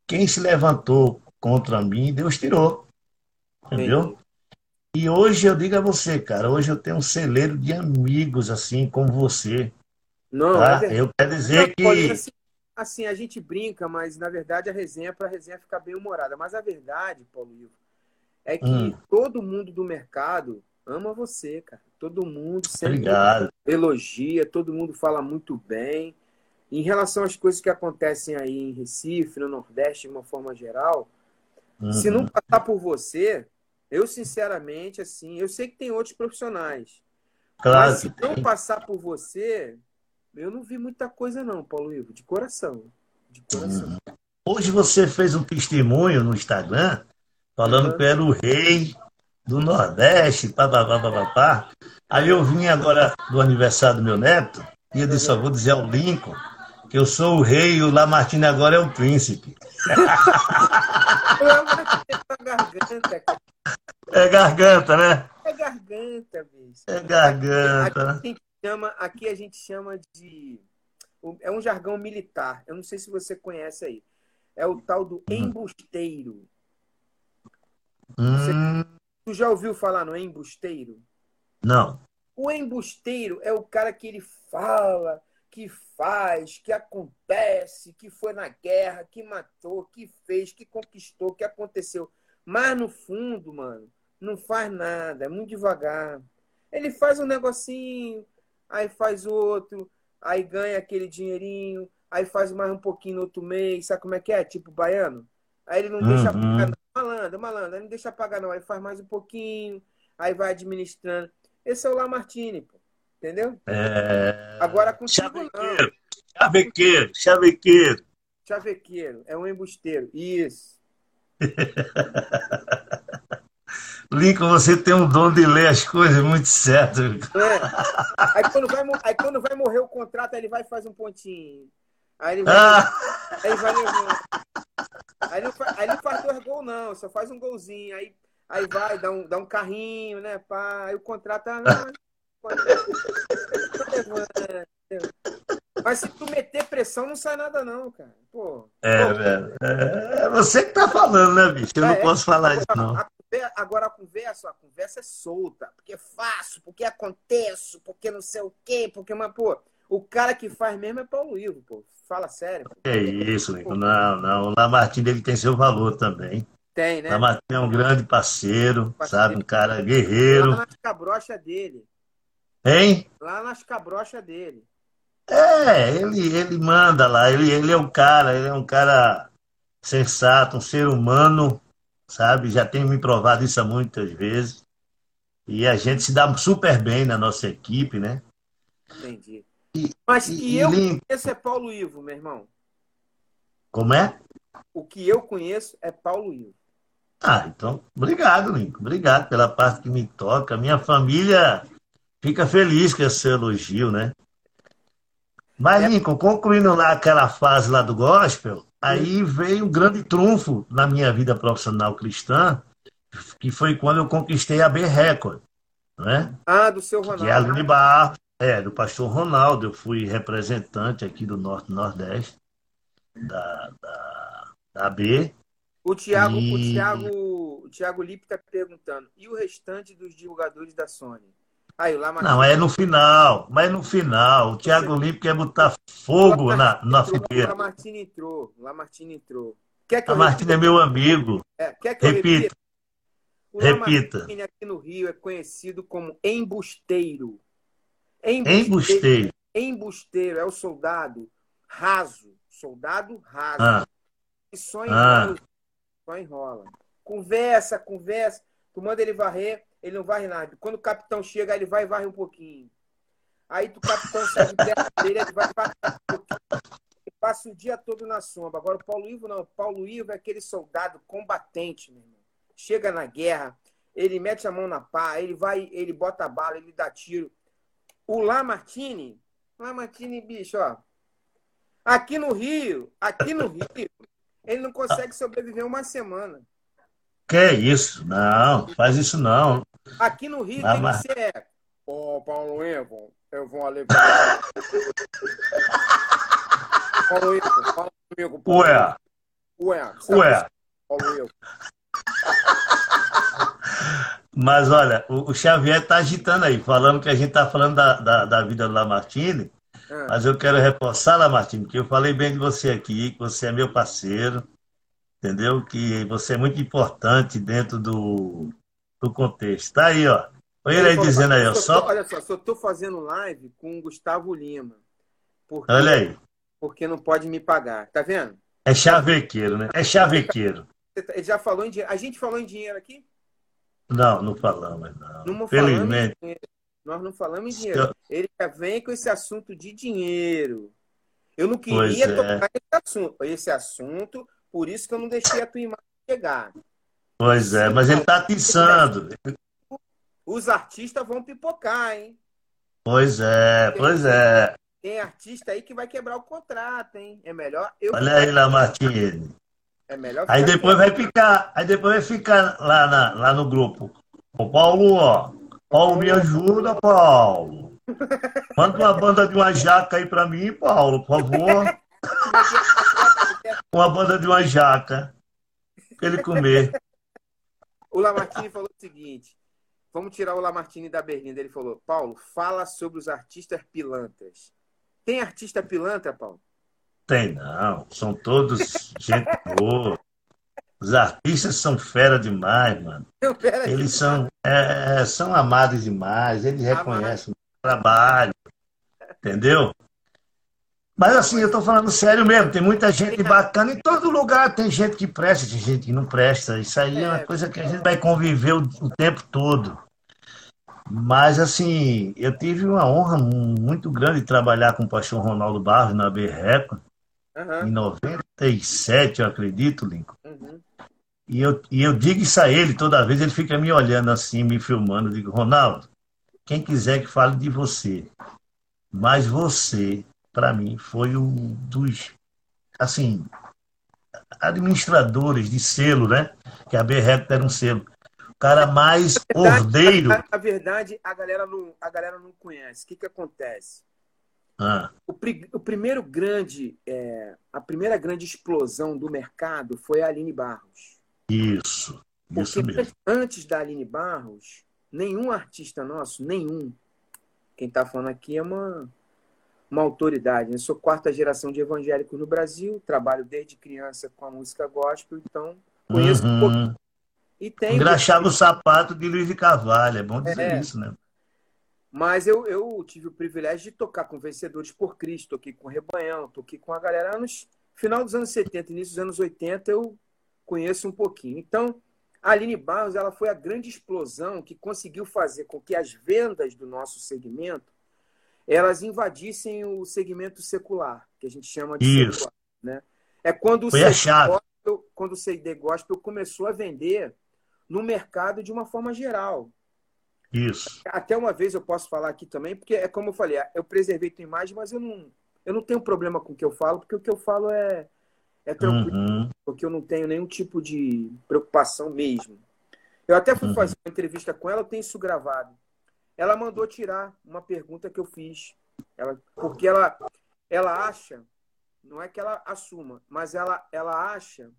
quem se levantou contra mim, Deus tirou. Entendeu? E hoje eu digo a você, cara, hoje eu tenho um celeiro de amigos assim como você. Não, tá? é eu quero dizer que. Assim, assim, a gente brinca, mas na verdade a resenha é para a resenha ficar bem humorada. Mas a verdade, Paulo Ivo, é que hum. todo mundo do mercado ama você, cara. Todo mundo sempre Obrigado. elogia, todo mundo fala muito bem. Em relação às coisas que acontecem aí em Recife, no Nordeste, de uma forma geral, uhum. se não passar por você, eu, sinceramente, assim, eu sei que tem outros profissionais. Claro mas se não passar por você, eu não vi muita coisa, não, Paulo Ivo, de coração. De coração. Hum. Hoje você fez um testemunho no Instagram falando uhum. que era o rei do Nordeste, papapá, papapá. Aí eu vim agora do aniversário do meu neto e eu disse, só vou dizer ao Lincoln que eu sou o rei e o Lamartine agora é o príncipe. É garganta, né? É garganta, bicho. É garganta. Aqui, gente chama, aqui a gente chama de. É um jargão militar. Eu não sei se você conhece aí. É o tal do hum. embusteiro. Você, hum. tu já ouviu falar no embusteiro? Não. O embusteiro é o cara que ele fala, que faz, que acontece, que foi na guerra, que matou, que fez, que conquistou, que aconteceu. Mas no fundo, mano, não faz nada, é muito devagar. Ele faz um negocinho, aí faz outro, aí ganha aquele dinheirinho, aí faz mais um pouquinho no outro mês, sabe como é que é? Tipo baiano. Aí ele não uhum. deixa pagar, não. malandro, malandro, aí não deixa pagar não, aí faz mais um pouquinho, aí vai administrando. Esse é o Lamartine, pô. Entendeu? É... Agora com chavequeiro, chavequeiro, chavequeiro. Chavequeiro, é um embusteiro. Isso. [LAUGHS] Lincoln, você tem um dom de ler as coisas muito certo. É. Aí, quando vai, aí quando vai morrer o contrato, ele vai e faz um pontinho. Aí ele vai. Ah. Aí vai Aí não, aí não faz dois gols, não, só faz um golzinho. Aí, aí vai, dá um, dá um carrinho, né? Pá, aí o contrato. Ah, mas se tu meter pressão, não sai nada, não, cara. Pô, é, pô, velho. É, é você que tá falando, né, bicho? Eu é, não posso falar isso, não. A, agora a conversa, a conversa é solta, porque é fácil, porque acontece, porque não sei o quê, porque, mas, pô, o cara que faz mesmo é Paulo Ivo, pô. Fala sério. Pô. É isso, Nico. Não, não. O Lamartine ele tem seu valor também. Tem, né? Lamartine é um grande parceiro, parceiro. sabe? Um cara guerreiro. Lá na cabrocha dele. Hein? Lá nas cabrochas dele. É, ele, ele manda lá, ele, ele é um cara, ele é um cara sensato, um ser humano, sabe? Já tem me provado isso muitas vezes. E a gente se dá super bem na nossa equipe, né? Entendi. E, Mas que e, eu conheço é Paulo Ivo, meu irmão. Como é? O que eu conheço é Paulo Ivo. Ah, então, obrigado, Lincoln. Obrigado pela parte que me toca. Minha família fica feliz com esse elogio, né? Mas, é. Lincoln, concluindo lá aquela fase lá do gospel, aí veio um grande trunfo na minha vida profissional cristã, que foi quando eu conquistei a B Record, né? Ah, do seu Ronaldo. Que é Barro, é, do pastor Ronaldo. Eu fui representante aqui do Norte Nordeste da, da, da AB. O Thiago, e... o Thiago, o Thiago Lippe está perguntando, e o restante dos divulgadores da Sony? Aí, Não, é no final, mas no final. O Thiago Você... Lippe quer botar fogo na, na fogueira. O Lamartine entrou, o Lamartine entrou. Quer que Lamartine é meu amigo. É, quer que repita. O repita. Lamartine aqui no Rio é conhecido como embusteiro. Embusteiro. Embusteiro, embusteiro é o soldado raso. Soldado raso. Ah. E só enrola. Ah. Só enrola. Conversa, conversa. Tu manda ele varrer ele não varre nada. Quando o capitão chega, ele vai e varre um pouquinho. Aí o capitão sai de perto dele, ele vai varrer um pouquinho. Passa o dia todo na sombra. Agora o Paulo Ivo não. O Paulo Ivo é aquele soldado combatente, meu irmão. Chega na guerra, ele mete a mão na pá, ele vai, ele bota bala, ele dá tiro. O Lamartine, Lamartine, bicho, ó. Aqui no Rio, aqui no Rio, ele não consegue sobreviver uma semana. Que é isso? Não, faz isso não. Aqui no Rio tem mas... que ser. Ô, oh, Paulo Ivo, eu vou levar. [LAUGHS] Paulo Ivo, fala comigo. Paulo Ué. Ué. Ué. Paulo Ivo. [LAUGHS] Mas olha, o, Xavier está agitando aí, falando que a gente está falando da, da, da, vida do Lamartine. Ah. Mas eu quero reforçar, Lamartine, que eu falei bem de você aqui, que você é meu parceiro, entendeu? Que você é muito importante dentro do, do contexto. Tá aí, ó. Olha ele aí dizendo aí, ó. Só... Olha só, só estou fazendo live com o Gustavo Lima. Porque, olha aí. Porque não pode me pagar. Tá vendo? É chavequeiro, né? É chavequeiro. Tá, ele já falou em dinheiro. A gente falou em dinheiro aqui? Não, não falamos, não. não Felizmente. Nós não falamos em dinheiro. Ele já vem com esse assunto de dinheiro. Eu não queria é. tocar esse assunto. Esse assunto, por isso que eu não deixei a tua imagem chegar. Pois é, mas ele está atiçando. Os artistas vão pipocar, hein? Pois é, pois é. Tem artista aí que vai quebrar o contrato, hein? É melhor eu. Olha aí, Lamartine. É melhor Aí depois vai ficar, aí depois vai ficar lá, na, lá no grupo. Ô Paulo, ó. Paulo, me ajuda, Paulo. Manda uma banda de uma jaca aí pra mim, Paulo, por favor. [LAUGHS] uma banda de uma jaca. Pra ele comer. O Lamartine falou o seguinte: vamos tirar o Lamartine da berlinda. Ele falou: Paulo, fala sobre os artistas pilantras. Tem artista pilantra, Paulo? Tem, não. São todos gente boa. Os artistas são fera demais, mano. Fera eles demais. São, é, são amados demais, eles reconhecem o trabalho. Entendeu? Mas assim, eu estou falando sério mesmo, tem muita gente bacana em todo lugar, tem gente que presta, tem gente que não presta. Isso aí é uma é. coisa que a gente vai conviver o, o tempo todo. Mas assim, eu tive uma honra muito grande de trabalhar com o pastor Ronaldo Barros na BRECO, uhum. em 97, eu acredito, Lincoln. Uhum. E, eu, e eu digo isso a ele toda vez, ele fica me olhando assim, me filmando. Eu digo, Ronaldo, quem quiser que fale de você, mas você para mim, foi um dos, assim, administradores de selo, né? Que a Berreto era um selo. O cara mais verdade, ordeiro. Na verdade, a galera não, a galera não conhece. O que, que acontece? Ah. O, o, primeiro grande, é, a primeira grande explosão do mercado foi a Aline Barros. Isso, Porque isso mesmo. Antes da Aline Barros, nenhum artista nosso, nenhum, quem está falando aqui é uma, uma autoridade. Eu sou quarta geração de evangélicos no Brasil, trabalho desde criança com a música gospel, então conheço uhum. um pouquinho. E tem Engraxava o sapato de Luiz de Carvalho, é bom dizer é, isso, né? Mas eu, eu tive o privilégio de tocar com Vencedores por Cristo, toquei com Rebanhão, toquei com a galera anos final dos anos 70, início dos anos 80, eu conheço um pouquinho. Então, a Aline Barros ela foi a grande explosão que conseguiu fazer com que as vendas do nosso segmento elas invadissem o segmento secular, que a gente chama de Isso. secular. Né? É quando o, Foi a CD gospel, quando o CD Gospel começou a vender no mercado de uma forma geral. Isso. Até uma vez eu posso falar aqui também, porque é como eu falei, eu preservei tua imagem, mas eu não, eu não tenho problema com o que eu falo, porque o que eu falo é, é tranquilo, Uhum. porque eu não tenho nenhum tipo de preocupação mesmo. Eu até fui Uhum. fazer uma entrevista com ela, eu tenho isso gravado. Ela mandou tirar uma pergunta que eu fiz. Ela, porque ela, ela acha, não é que ela assuma, mas ela, ela acha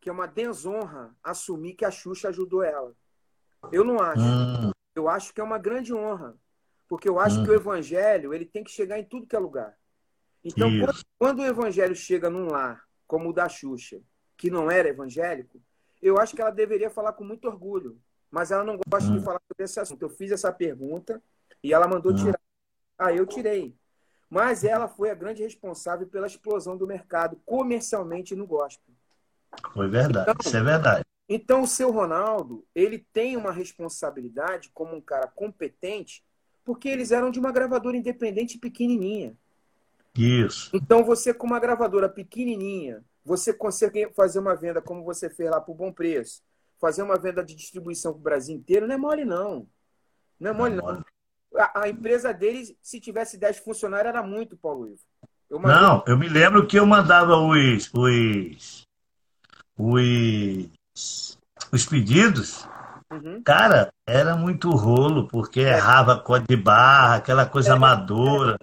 que é uma desonra assumir que a Xuxa ajudou ela. Eu não acho. Hum, Eu acho que é uma grande honra. Porque eu acho Hum. que o evangelho ele tem que chegar em tudo que é lugar. Então, quando, quando o evangelho chega num lar, como o da Xuxa, que não era evangélico, eu acho que ela deveria falar com muito orgulho. Mas ela não gosta Hum. de falar sobre esse assunto. Eu fiz essa pergunta e ela mandou Hum. tirar. Aí eu tirei. Mas ela foi a grande responsável pela explosão do mercado comercialmente no gospel. Foi verdade. Isso é verdade. Então, o seu Ronaldo, ele tem uma responsabilidade como um cara competente, porque eles eram de uma gravadora independente pequenininha. Isso. Então, você com uma gravadora pequenininha, você consegue fazer uma venda como você fez lá por bom preço, fazer uma venda de distribuição para o Brasil inteiro, não é mole não. Não é mole não. A, a empresa deles, se tivesse 10 funcionários, era muito, Paulo Ivo. Eu Não, eu me lembro que eu mandava os, os, os, os pedidos. Uhum. Cara, era muito rolo, porque errava código de barra, aquela coisa amadora.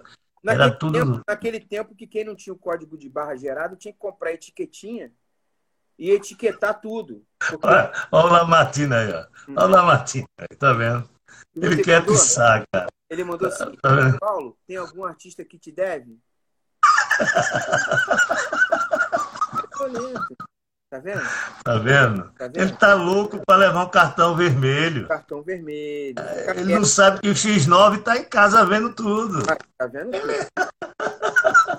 Era tudo- tempo, naquele tempo que quem não tinha o código de barra gerado tinha que comprar etiquetinha e etiquetar tudo. Porque Olha, olha o Lamartine aí, ó. Olha o Lamartine aí, tá vendo? Ele você quer atiçar, cara. Ele mandou assim: Tá? Paulo, tem algum artista que te deve? É. Tá vendo? Tá vendo? Tá Ele vendo? tá louco para levar um cartão vermelho. Cartão vermelho. Fica Ele não sabe que o X9 tá em casa vendo tudo. Tá vendo?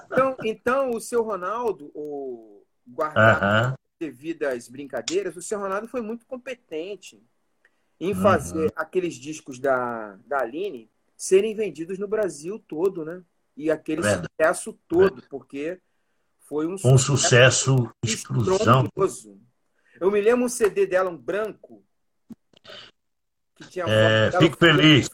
Então, então, o seu Ronaldo, o guardar Aham. Devidas brincadeiras, o seu Ronaldo foi muito competente em Uhum. fazer aqueles discos da, da Aline serem vendidos no Brasil todo, né? E aquele sucesso todo, porque foi um Um sucesso, explosão. estrondoso. Eu me lembro um CD dela, um branco, que tinha É, Fique Feliz.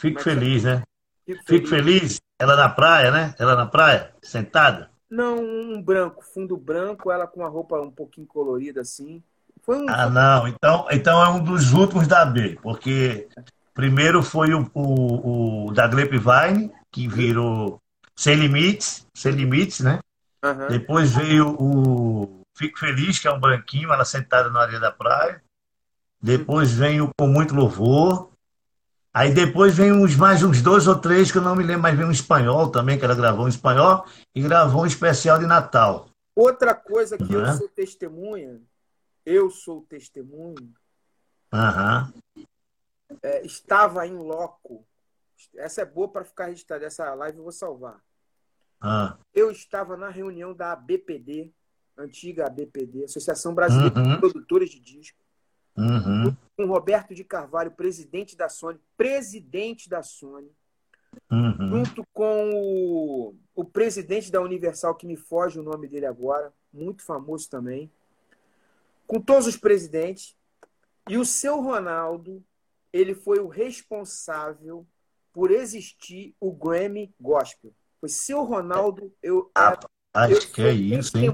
Fique Mas- feliz, né? Fico Fique feliz. Ela na praia, né? Ela na praia, sentada. Não, um branco, fundo branco, ela com a roupa um pouquinho colorida assim. Foi um. Ah, não. Então, então é um dos últimos da B, porque primeiro foi o, o, o da Grapevine, que virou Sem Limites, Sem Limites, né? Aham. Depois veio o Fico Feliz, que é um branquinho, ela sentada na areia da praia. Depois vem o Com Muito Louvor. Aí depois vem uns mais uns dois ou três que eu não me lembro, mas vem um espanhol também, que ela gravou um espanhol, e gravou um especial de Natal. Outra coisa que eu Uhum. sou testemunha, eu sou testemunho, Aham. é, estava em loco. Essa é boa para ficar registrada. Essa live eu vou salvar. Ah. Eu estava na reunião da ABPD, antiga ABPD, Associação Brasileira Uhum. de Produtores de Disco, Uhum. com Roberto de Carvalho, presidente da Sony, presidente da Sony, Uhum. junto com o, o presidente da Universal, que me foge o nome dele agora, muito famoso também, com todos os presidentes. E o seu Ronaldo, ele foi o responsável por existir o Grammy Gospel. Foi seu Ronaldo, eu, Acho que é isso, hein?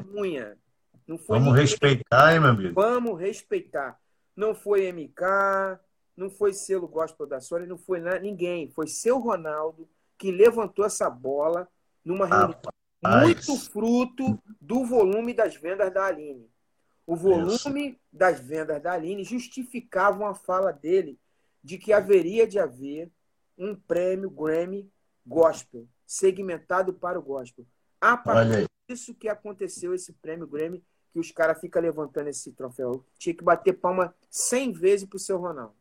Não foi Vamos ninguém. respeitar, hein, meu amigo? Vamos respeitar. Não foi MK, não foi selo gospel da Sony, não foi na- ninguém. Foi seu Ronaldo que levantou essa bola numa reunião muito fruto do volume das vendas da Aline. O volume das vendas da Aline justificavam a fala dele de que haveria de haver um prêmio Grammy Gospel, segmentado para o gospel. A partir disso que aconteceu esse prêmio Grammy, que os caras ficam levantando esse troféu. Tinha que bater palma 100 vezes pro seu Ronaldo.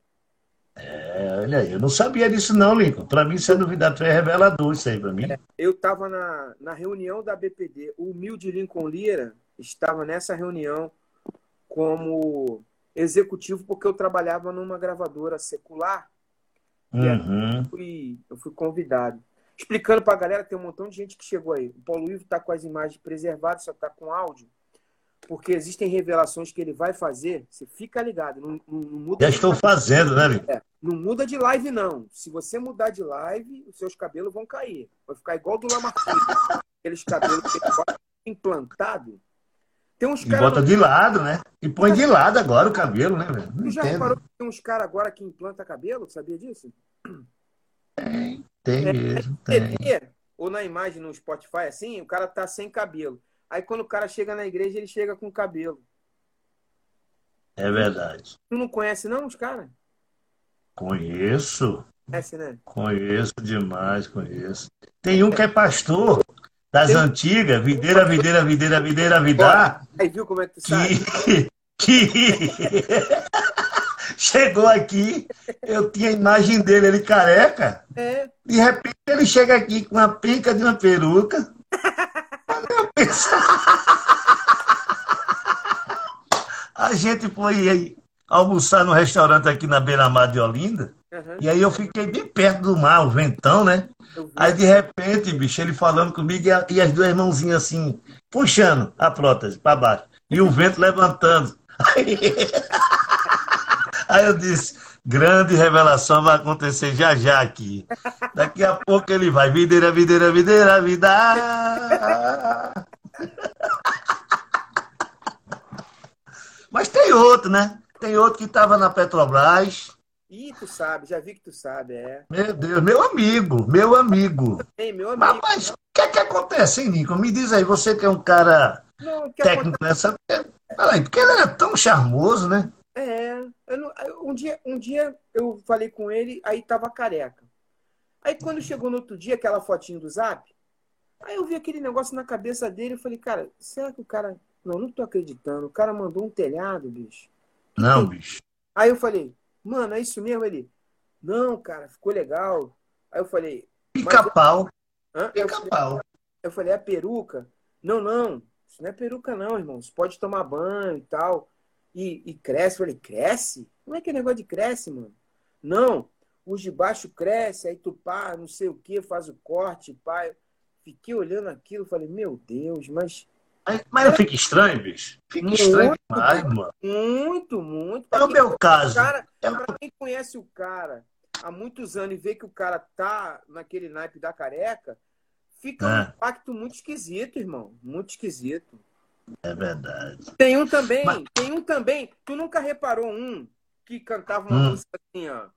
É, olha aí, eu não sabia disso não, Lincoln. Para mim, isso é novidade, é revelador isso aí para mim. É, eu estava na, na reunião da BPD, o humilde Lincoln Lira estava nessa reunião como executivo porque eu trabalhava numa gravadora secular uhum. eu, fui, eu fui convidado. Explicando para a galera, tem um montão de gente que chegou aí. O Paulo Ivo está com as imagens preservadas, só está com áudio porque existem revelações que ele vai fazer, você fica ligado, não, não, não muda. Já estou live. [LAUGHS] fazendo, né, é, Não muda de live, não. Se você mudar de live, os seus cabelos vão cair. Vai ficar igual do Lamartine. Aqueles cabelos que ele implantado. Tem uns e bota de lado, né? E põe de lado agora o cabelo, né, velho? Não já entendo. reparou que tem uns caras agora que implanta cabelo? Sabia disso? Tem, tem é, mesmo. Tem. Ou na imagem no Spotify, assim, o cara tá sem cabelo. Aí quando o cara chega na igreja, ele chega com cabelo. É verdade. Tu não conhece, não, os caras? Conheço. Conhece, né? Conheço demais, conheço. Tem um que é pastor das Tem... antigas, videira, videira, videira, videira, vidar. Aí viu como é que tu que... sabe? [LAUGHS] que chegou aqui, eu tinha a imagem dele, ele careca. É. De repente ele chega aqui com a penca de uma peruca. [LAUGHS] [LAUGHS] A gente foi almoçar no restaurante aqui na beira-mar de Olinda. Uhum. E aí eu fiquei bem perto do mar, o ventão, né? Aí de repente, bicho, ele falando comigo e, a, e as duas mãozinhas assim, puxando a prótese para baixo. E o vento levantando. [LAUGHS] Aí, aí eu disse, grande revelação vai acontecer já já aqui. Daqui a pouco ele vai, videira, videira, videira, vida. Mas tem outro, né? Tem outro que estava na Petrobras. Ih, tu sabe, já vi que tu sabe, é. Meu Deus, meu amigo, meu amigo. Ei, meu amigo. Mas, mas o que é que acontece, hein, Nico? Me diz aí, você que é um cara não, técnico acontece... nessa. Peraí, porque ele era tão charmoso, né? É. Não... um, dia, um dia eu falei com ele, aí tava careca. Aí quando chegou no outro dia, aquela fotinho do zap, aí eu vi aquele negócio na cabeça dele e falei, cara, será que o cara não, não tô acreditando. O cara mandou um telhado, bicho. Não, bicho. Aí eu falei, mano, é isso mesmo? Ele, não, cara, ficou legal. Aí eu falei. Pica-pau. Pica-pau. Eu falei, é peruca? Não, não. Isso não é peruca, não, irmão. Você pode tomar banho e tal. E, e cresce. Eu falei, cresce? Como é que é negócio de cresce, mano? Não. Os de baixo cresce, aí tu pá, não sei o que, faz o corte, pai. Fiquei olhando aquilo, falei, meu Deus, mas mas não fica estranho, bicho? Fica muito, estranho demais, mano. Muito, muito. Pra é o meu caso. Cara, é... Pra quem conhece o cara há muitos anos e vê que o cara tá naquele naipe da careca, fica é. um impacto muito esquisito, irmão. Muito esquisito. É verdade. Tem um também, Mas... tem um também. Tu nunca reparou um que cantava uma hum. música assim, ó.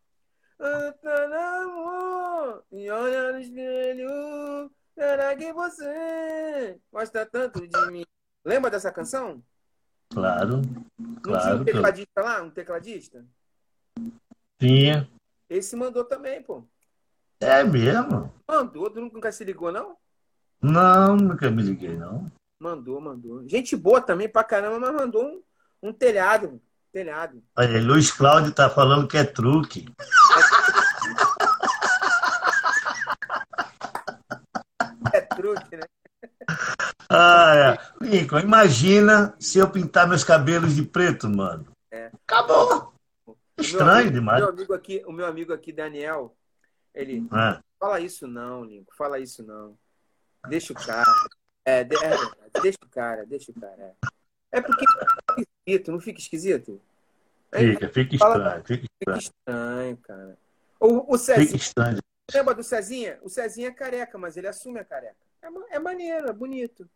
E olha no espelho, Será que você gosta tanto de mim? Lembra dessa canção? Claro. Não claro, tinha um tecladista lá? Um tecladista? Tinha. Esse mandou também, pô. É mesmo? Mandou, tu nunca se ligou, não? Não, nunca me liguei, não. Mandou, mandou. Gente boa também pra caramba, mas mandou um, um telhado. Telhado. Olha, Luiz Cláudio tá falando que é truque. Truque, né? Ah, é. Lincoln, imagina se eu pintar meus cabelos de preto, mano. É. Acabou. Estranho amigo, demais. Meu amigo aqui, o meu amigo aqui, Daniel, ele. É. Fala isso não, Lincoln. Fala isso não. Deixa o cara. É, de, é, deixa o cara, deixa o cara. É, é porque fica esquisito, não fica esquisito? Fica, fica estranho, fala, fica estranho. Fica estranho, cara. O, o Cezinha, fica estranho. Lembra do Cezinha? O Cezinha é careca, mas ele assume a careca. É, é maneiro, é bonito.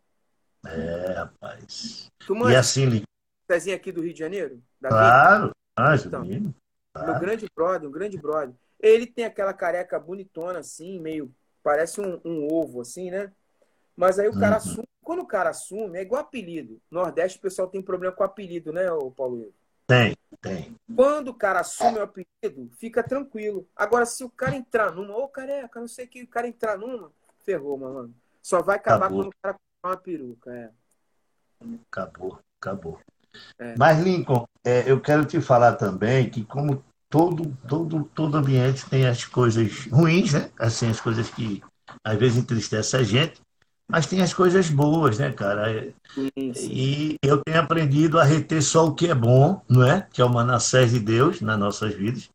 É, rapaz. Tu manja e assim, Cezinha aqui do Rio de Janeiro? claro, mas então, claro. Meu grande brother, um grande brother. Ele tem aquela careca bonitona, assim, meio. Parece um, um ovo, assim, né? Mas aí o cara uhum. assume. Quando o cara assume, é igual apelido. Nordeste o pessoal tem problema com apelido, né, Paulo? Tem, tem. Quando o cara assume o apelido, fica tranquilo. Agora, se o cara entrar numa, ô careca, não sei o que, o cara entrar numa, ferrou, mano. Só vai acabar acabou. quando o cara comprar uma peruca. É. Acabou, acabou. É. Mas, Lincoln, é, eu quero te falar também que, como todo, todo, todo ambiente tem as coisas ruins, né? Assim, as coisas que às vezes entristecem a gente, mas tem as coisas boas, né, cara? E eu tenho aprendido a reter só o que é bom, não é? Que é o manassés de Deus nas nossas vidas.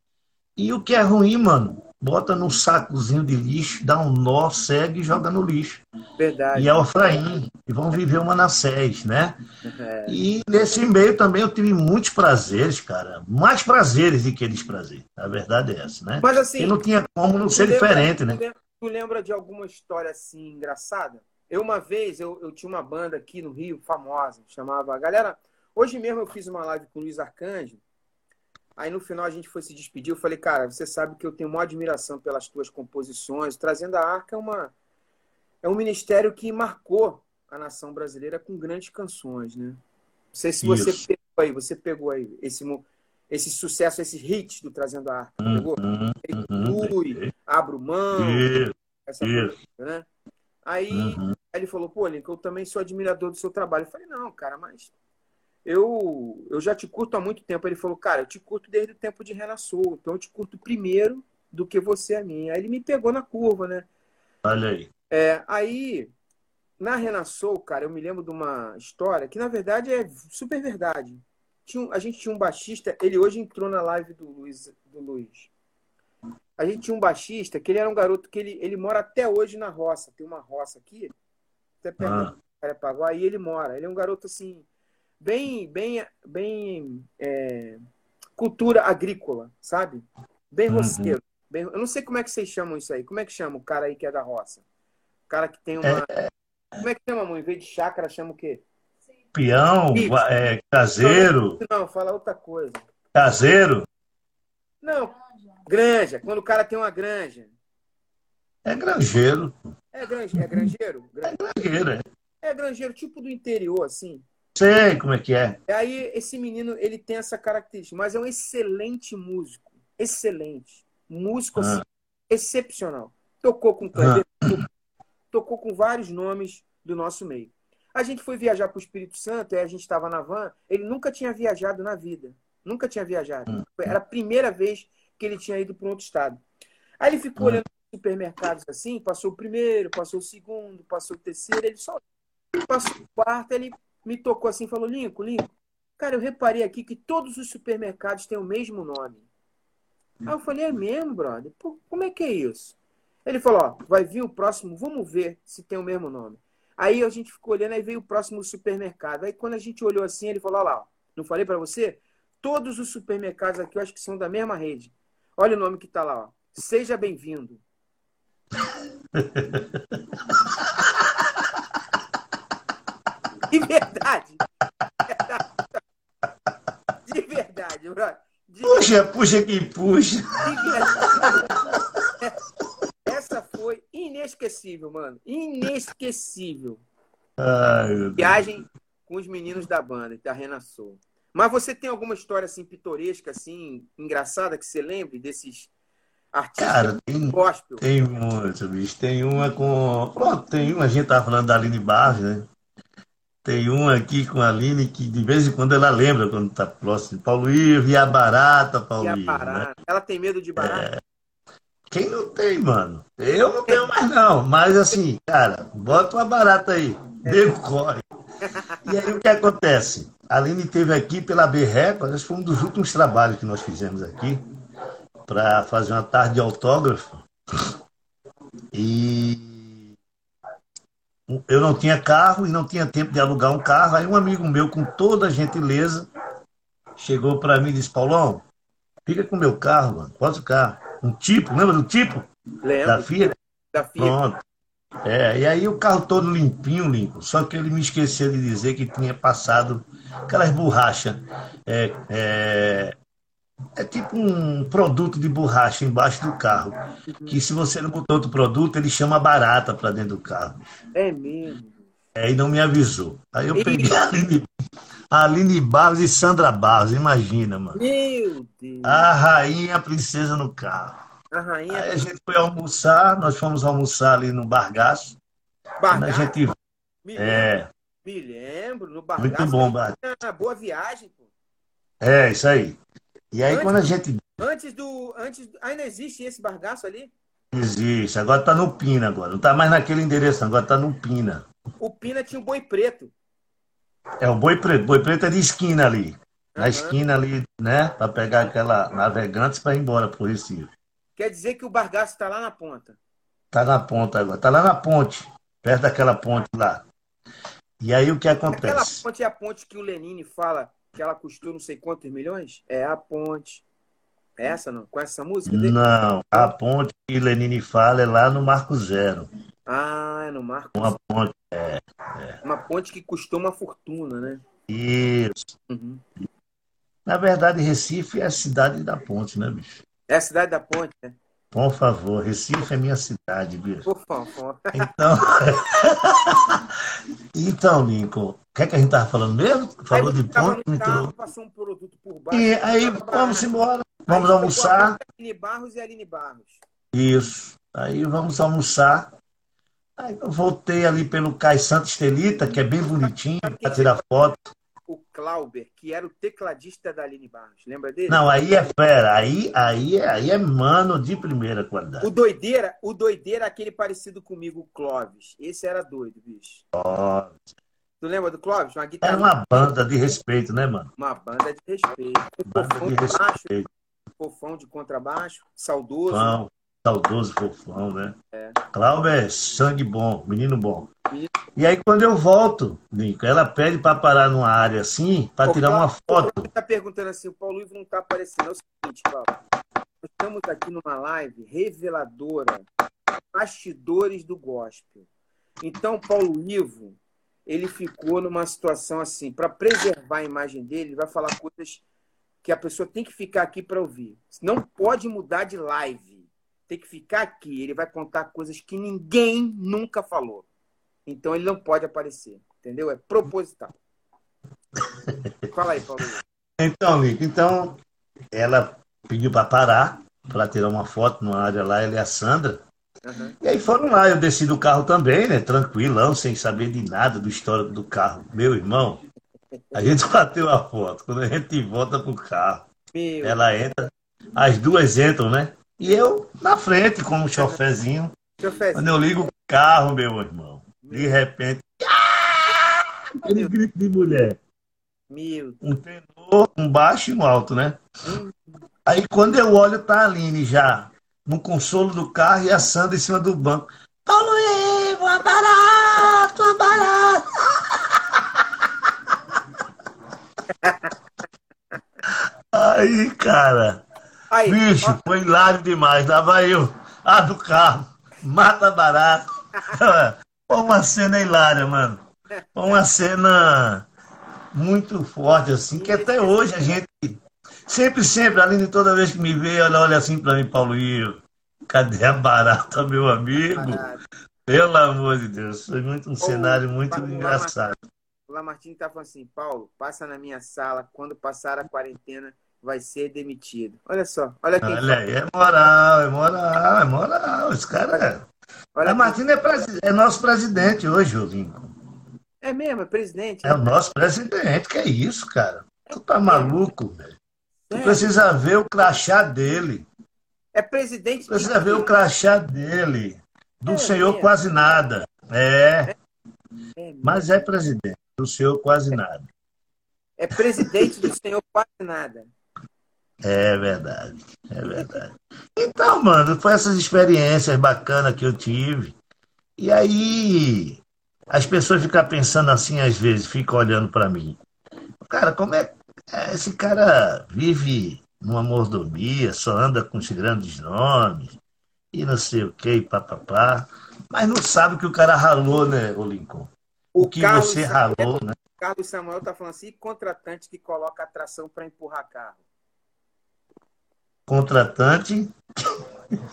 E o que é ruim, mano, bota num sacozinho de lixo, dá um nó, segue e joga no lixo. Verdade. E é o Efraim, e vão viver o Manassés, né? É. E nesse meio também eu tive muitos prazeres, cara. Mais prazeres do que desprazer. A verdade é essa, né? Mas assim. E não tinha como não ser lembra, diferente, né? Tu lembra de alguma história assim engraçada? Eu, uma vez, eu, eu tinha uma banda aqui no Rio, famosa, chamava. Galera, hoje mesmo eu fiz uma live com o Luiz Arcanjo. Aí no final a gente foi se despedir. Eu falei, cara, você sabe que eu tenho uma admiração pelas tuas composições. Trazendo a Arca é, uma, é um ministério que marcou a nação brasileira com grandes canções, né? Não sei se você Isso. pegou aí, você pegou aí esse, esse sucesso, esses hits do Trazendo a Arca. Uhum, pegou? Uhum, Abro Mão, Isso. essa coisa, né? Aí uhum. ele falou, pô, Lincoln, eu também sou admirador do seu trabalho. Eu falei, não, cara, mas eu, eu já te curto há muito tempo. Ele falou, cara, eu te curto desde o tempo de Renassou, então eu te curto primeiro do que você a mim. Aí ele me pegou na curva, né? Olha aí. É, aí, na Renassou, cara, eu me lembro de uma história que, na verdade, é super verdade. Tinha, a gente tinha um baixista, ele hoje entrou na live do Luiz. Do Luiz. A gente tinha um baixista que ele era um garoto que ele, ele mora até hoje na roça. Tem uma roça aqui, até perto ah. do Carapaguá, e ele mora. Ele é um garoto assim bem, bem, bem é, cultura agrícola, sabe? Bem uhum. roceiro. Bem, eu não sei como é que vocês chamam isso aí. Como é que chama o cara aí que é da roça? O cara que tem uma. É... Como é que chama, amor? Em vez de chácara, chama o quê? Peão, é, caseiro. Não, não, fala outra coisa. Caseiro? Não, granja. Quando o cara tem uma granja. É granjeiro. É, granje, é granjeiro? É granjeiro, é. É granjeiro, tipo do interior, assim. Sei como é que é. Aí esse menino, ele tem essa característica, mas é um excelente músico. Excelente. Músico, assim, ah. excepcional. Tocou com Kleber, ah. tocou com vários nomes do nosso meio. A gente foi viajar para o Espírito Santo, aí a gente estava na van, ele nunca tinha viajado na vida. Nunca tinha viajado. Ah. Era a primeira vez que ele tinha ido para um outro estado. Aí ele ficou olhando supermercados assim, passou o primeiro, passou o segundo, passou o terceiro, ele só passou o quarto, ele me tocou assim e falou: Lincoln, Lincoln, cara, eu reparei aqui que todos os supermercados têm o mesmo nome. Aí eu falei: é mesmo, brother? Pô, como é que é isso? Ele falou: ó, vai vir o próximo, vamos ver se tem o mesmo nome. Aí a gente ficou olhando, aí veio o próximo supermercado. Aí quando a gente olhou assim, ele falou: ó lá, não falei para você? Todos os supermercados aqui eu acho que são da mesma rede. Olha o nome que tá lá, ó. Seja bem-vindo. [LAUGHS] [LAUGHS] De verdade. De verdade, brother. De puxa, puxa que puxa. De verdade. Essa foi inesquecível, mano. Inesquecível. Ai, Viagem com os meninos da banda, da Rena Soul. Mas você tem alguma história assim pitoresca, assim, engraçada que você lembre desses artistas Cara, tem, gospel? Tem muito, bicho. Tem uma com. Pronto, tem uma, a gente tava falando da Aline Barros, né? Tem um aqui com a Aline que de vez em quando ela lembra quando está próximo. Paulo Ivo e a barata, Paulo e a barata. Né? Ela tem medo de barata? É... Quem não tem, mano? Eu não tenho mais, não. Mas assim, cara, bota uma barata aí. É. Decorre. E aí o que acontece? A Aline esteve aqui pela B-Record, esse foi um dos últimos trabalhos que nós fizemos aqui, para fazer uma tarde de autógrafo. E eu não tinha carro e não tinha tempo de alugar um carro. Aí um amigo meu, com toda a gentileza, chegou para mim e disse: Paulão, fica com o meu carro, mano. Posso o carro? Um tipo, lembra do tipo? Lembro. Da Fiat? Da Fiat. Pronto. É, e aí o carro todo limpinho, limpo. Só que ele me esqueceu de dizer que tinha passado aquelas borrachas é, é, é tipo um produto de borracha embaixo do carro. Que se você não botou outro produto, ele chama barata para dentro do carro. É mesmo? É, e não me avisou. Aí eu peguei a Aline, a Aline Barros e Sandra Barros, imagina, mano. Meu Deus. A rainha a princesa no carro. A rainha. Aí a gente foi almoçar, nós fomos almoçar ali no Bargaço. Bargaço? Gente... Me é. Lembro, me lembro, no Bargaço. Muito bom, Bargaço. Boa viagem, pô. É, isso aí. E aí, quando a gente Antes do. Antes, ainda existe esse bargaço ali? Existe. Agora tá no Pina agora. Não tá mais naquele endereço, agora tá no Pina. O Pina tinha o boi preto. É o boi preto. Boi preto é de esquina ali. Na uhum. esquina ali, né? Para pegar aquela navegantes para ir embora pro Recife. Quer dizer que o bargaço está lá na ponta. Tá na ponta agora. Tá lá na ponte. Perto daquela ponte lá. E aí o que acontece? Aquela ponte é a ponte que o Lenine fala que ela custou não sei quantos milhões? É a ponte. É essa não? Com essa música dele? Não, a ponte que Lenine fala é lá no Marco Zero. Ah, é no Marco Uma ponte, é, é. Uma ponte que custou uma fortuna, né? Isso. Uhum. Na verdade, Recife é a cidade da ponte, né, bicho? É a cidade da ponte, né? Por favor, Recife é minha cidade, bicho. Por favor. Então, [LAUGHS] então Lincoln, que, é que a gente estava falando mesmo? Falou de ponte, carro, passou um produto por baixo. E aí, vamos embora. Vamos almoçar. Aline Barros e Aline Barros. Isso. Aí vamos almoçar. Aí eu voltei ali pelo Cais Santa Estelita, que é bem bonitinho, para tirar foto o Clauber, que era o tecladista da Aline Barros. Lembra dele? Não, aí é fera. Aí, aí, aí é mano de primeira qualidade. O doideira, o doideira é aquele parecido comigo, o Clóvis. Esse era doido, bicho. Clóvis. Tu lembra do Clóvis? Uma guitarra. Era uma banda de respeito, né, mano? Uma banda de respeito. Banda de respeito. Fofão de contrabaixo, saudoso. Fofão, saudoso fofão, né? É. Cláudio é sangue bom, menino bom. E aí, quando eu volto, Nico, ela pede para parar numa área assim, para tirar uma foto. Você está perguntando assim, o Paulo Ivo não está aparecendo. É o seguinte, Paulo. Nós estamos aqui numa live reveladora, bastidores do gospel. Então, Paulo Ivo, ele ficou numa situação assim, para preservar a imagem dele, ele vai falar coisas que a pessoa tem que ficar aqui para ouvir. Não pode mudar de live. Tem que ficar aqui. Ele vai contar coisas que ninguém nunca falou. Então ele não pode aparecer, entendeu? É proposital. Fala aí, Paulo. Então, Nico, então ela pediu para parar, para tirar uma foto numa área lá, ela e a Sandra. Uhum. E aí foram lá, eu desci do carro também, né? Tranquilão, sem saber de nada do histórico do carro. Meu irmão, a gente [LAUGHS] bateu a foto. Quando a gente volta pro carro, Meu ela entra, as duas entram, né? E eu na frente, como um chofezinho. Quando eu ligo o carro, meu irmão, de repente. Aquele grito de mulher. Meu. Um tenor, um baixo e um alto, né? Hum. Aí quando eu olho, tá a Aline já no consolo do carro e a Sandra em cima do banco. Paulo Ivo, é barato, é barato. [LAUGHS] Aí, cara. Aí, bicho, ó. foi hilário demais. Lá vai eu, ah, do carro, mata barato. [LAUGHS] Foi uma cena hilária, mano. Foi uma cena muito forte, assim, que até hoje a gente. Sempre, sempre, além de toda vez que me vê, ela olha assim pra mim, Paulo Io. Cadê a barata, meu amigo? Pelo amor de Deus, foi muito um cenário muito engraçado. O Lamartine tá falando assim, Paulo, passa na minha sala, quando passar a quarentena, vai ser demitido. Olha só, olha quem Olha aí, é moral, é moral, é moral. Esse cara é. Olha, Martins é, é, nosso presidente hoje, Lincoln. É mesmo, é presidente. É o nosso presidente, que é isso, cara. Tu tá maluco, velho. Tu precisa ver o crachá dele. É presidente. Tu precisa ver o crachá dele. Do é senhor mesmo. quase nada. É. é Mas é presidente. Do senhor quase nada. É presidente do senhor quase nada. É verdade, é verdade. Então, mano, foi essas experiências bacanas que eu tive. E aí, as pessoas ficam pensando assim, às vezes, ficam olhando para mim. Cara, como é. Esse cara vive numa mordomia, só anda com os grandes nomes, e não sei o que, papapá. Mas não sabe o que o cara ralou, né, o Lincoln? O, o que Carlos você Samuel, ralou, né? Carlos Samuel tá falando assim, contratante que coloca atração para empurrar carro contratante.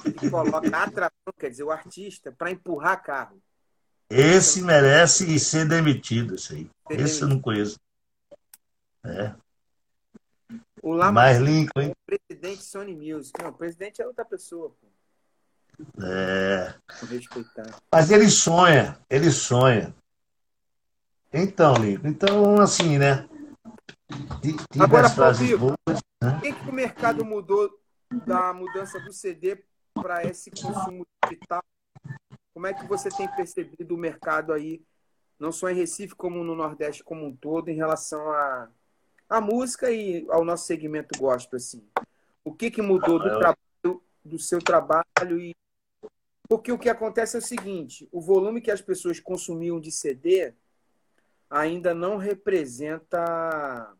E coloca atração, quer dizer, o artista, para empurrar carro. Esse merece ser demitido, isso aí. Ser Esse demitido. eu não conheço. É. O Lama Mais Lincoln, hein? O presidente Sony Music. Não, o presidente é outra pessoa, pô. É. Vou respeitar. Mas ele sonha, ele sonha. Então, Lincoln, então, assim, né? Agora, Paulo, boas, né? o que, que o mercado mudou da mudança do CD para esse consumo digital, como é que você tem percebido o mercado aí, não só em Recife, como no Nordeste como um todo, em relação a, a, música e ao nosso segmento gospel, assim? O que, que mudou do, trabalho, do seu trabalho e porque o que acontece é o seguinte: o volume que as pessoas consumiam de CD ainda não representa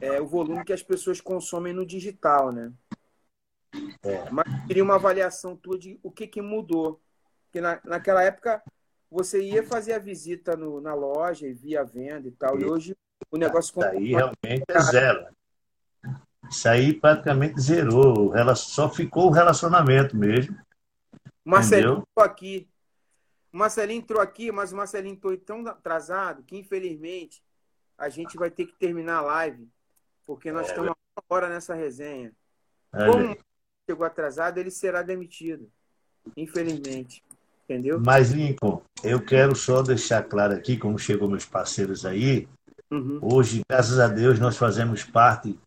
é, o volume que as pessoas consomem no digital, né? É. Mas queria uma avaliação tua de o que, que mudou. Porque na, naquela época você ia fazer a visita no, na loja e via a venda e tal, e, e hoje o negócio... Isso aí realmente é zero. Isso aí praticamente zerou, só ficou o relacionamento mesmo. Marcelinho entrou aqui. O Marcelinho entrou aqui, mas o Marcelinho entrou tão atrasado que, infelizmente, a gente vai ter que terminar a live, porque nós é, estamos uma hora nessa resenha. É, Como chegou atrasado, ele será demitido. Infelizmente. Entendeu? Mas, Lincoln, eu quero só deixar claro aqui, como chegou meus parceiros aí, uhum. hoje, graças a Deus, nós fazemos parte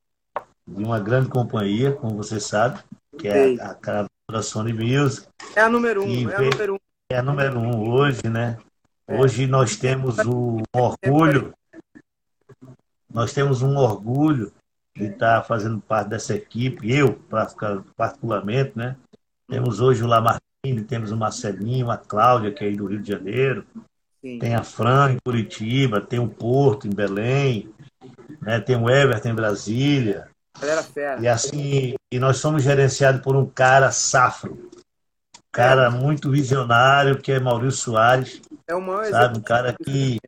de uma grande companhia, como você sabe, que é a, a da Sony Music. É a número um, é a número um. É a número um hoje, né? É. Hoje nós temos o orgulho, nós temos um orgulho de estar fazendo parte dessa equipe, eu particularmente, né? Temos hoje o Lamartine, temos o Marcelinho, a Cláudia, que é aí do Rio de Janeiro, Sim. tem a Fran em Curitiba, tem o Porto em Belém, né? tem o Everton em Brasília, Galera fera. E assim, e nós somos gerenciados por um cara safro. Cara muito visionário, que é Maurício Soares. É o maior sabe? Um cara que,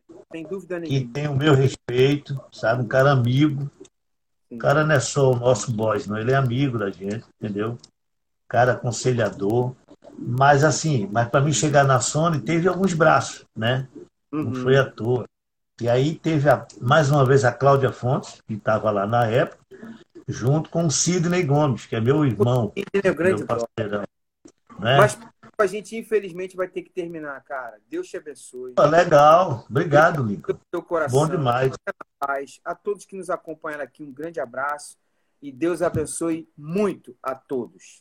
dúvida nenhuma. que tem o meu respeito, sabe? Um cara amigo. O cara não é só o nosso boss, não. Ele é amigo da gente, entendeu? Cara aconselhador. Mas assim, mas para mim chegar na Sony teve alguns braços, né? Uhum. Não foi à toa. E aí teve a, mais uma vez a Cláudia Fontes, que estava lá na época, junto com o Sidney Gomes, que é meu irmão. Sidney é grande meu parceirão. Né? Mas a gente, infelizmente, vai ter que terminar, cara. Deus te abençoe. legal. Obrigado. Teu coração. Bom demais. A todos que nos acompanham aqui, um grande abraço. E Deus abençoe muito a todos.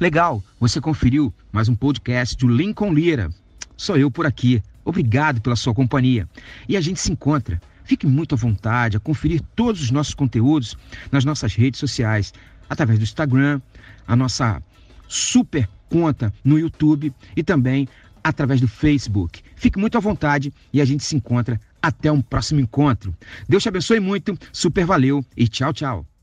Legal, você conferiu mais um podcast do Lincoln Lira. Sou eu por aqui. Obrigado pela sua companhia. E a gente se encontra Fique muito à vontade a conferir todos os nossos conteúdos nas nossas redes sociais, através do Instagram, a nossa super conta no YouTube e também através do Facebook. Fique muito à vontade e a gente se encontra até um próximo encontro. Deus te abençoe muito, super valeu e tchau, tchau.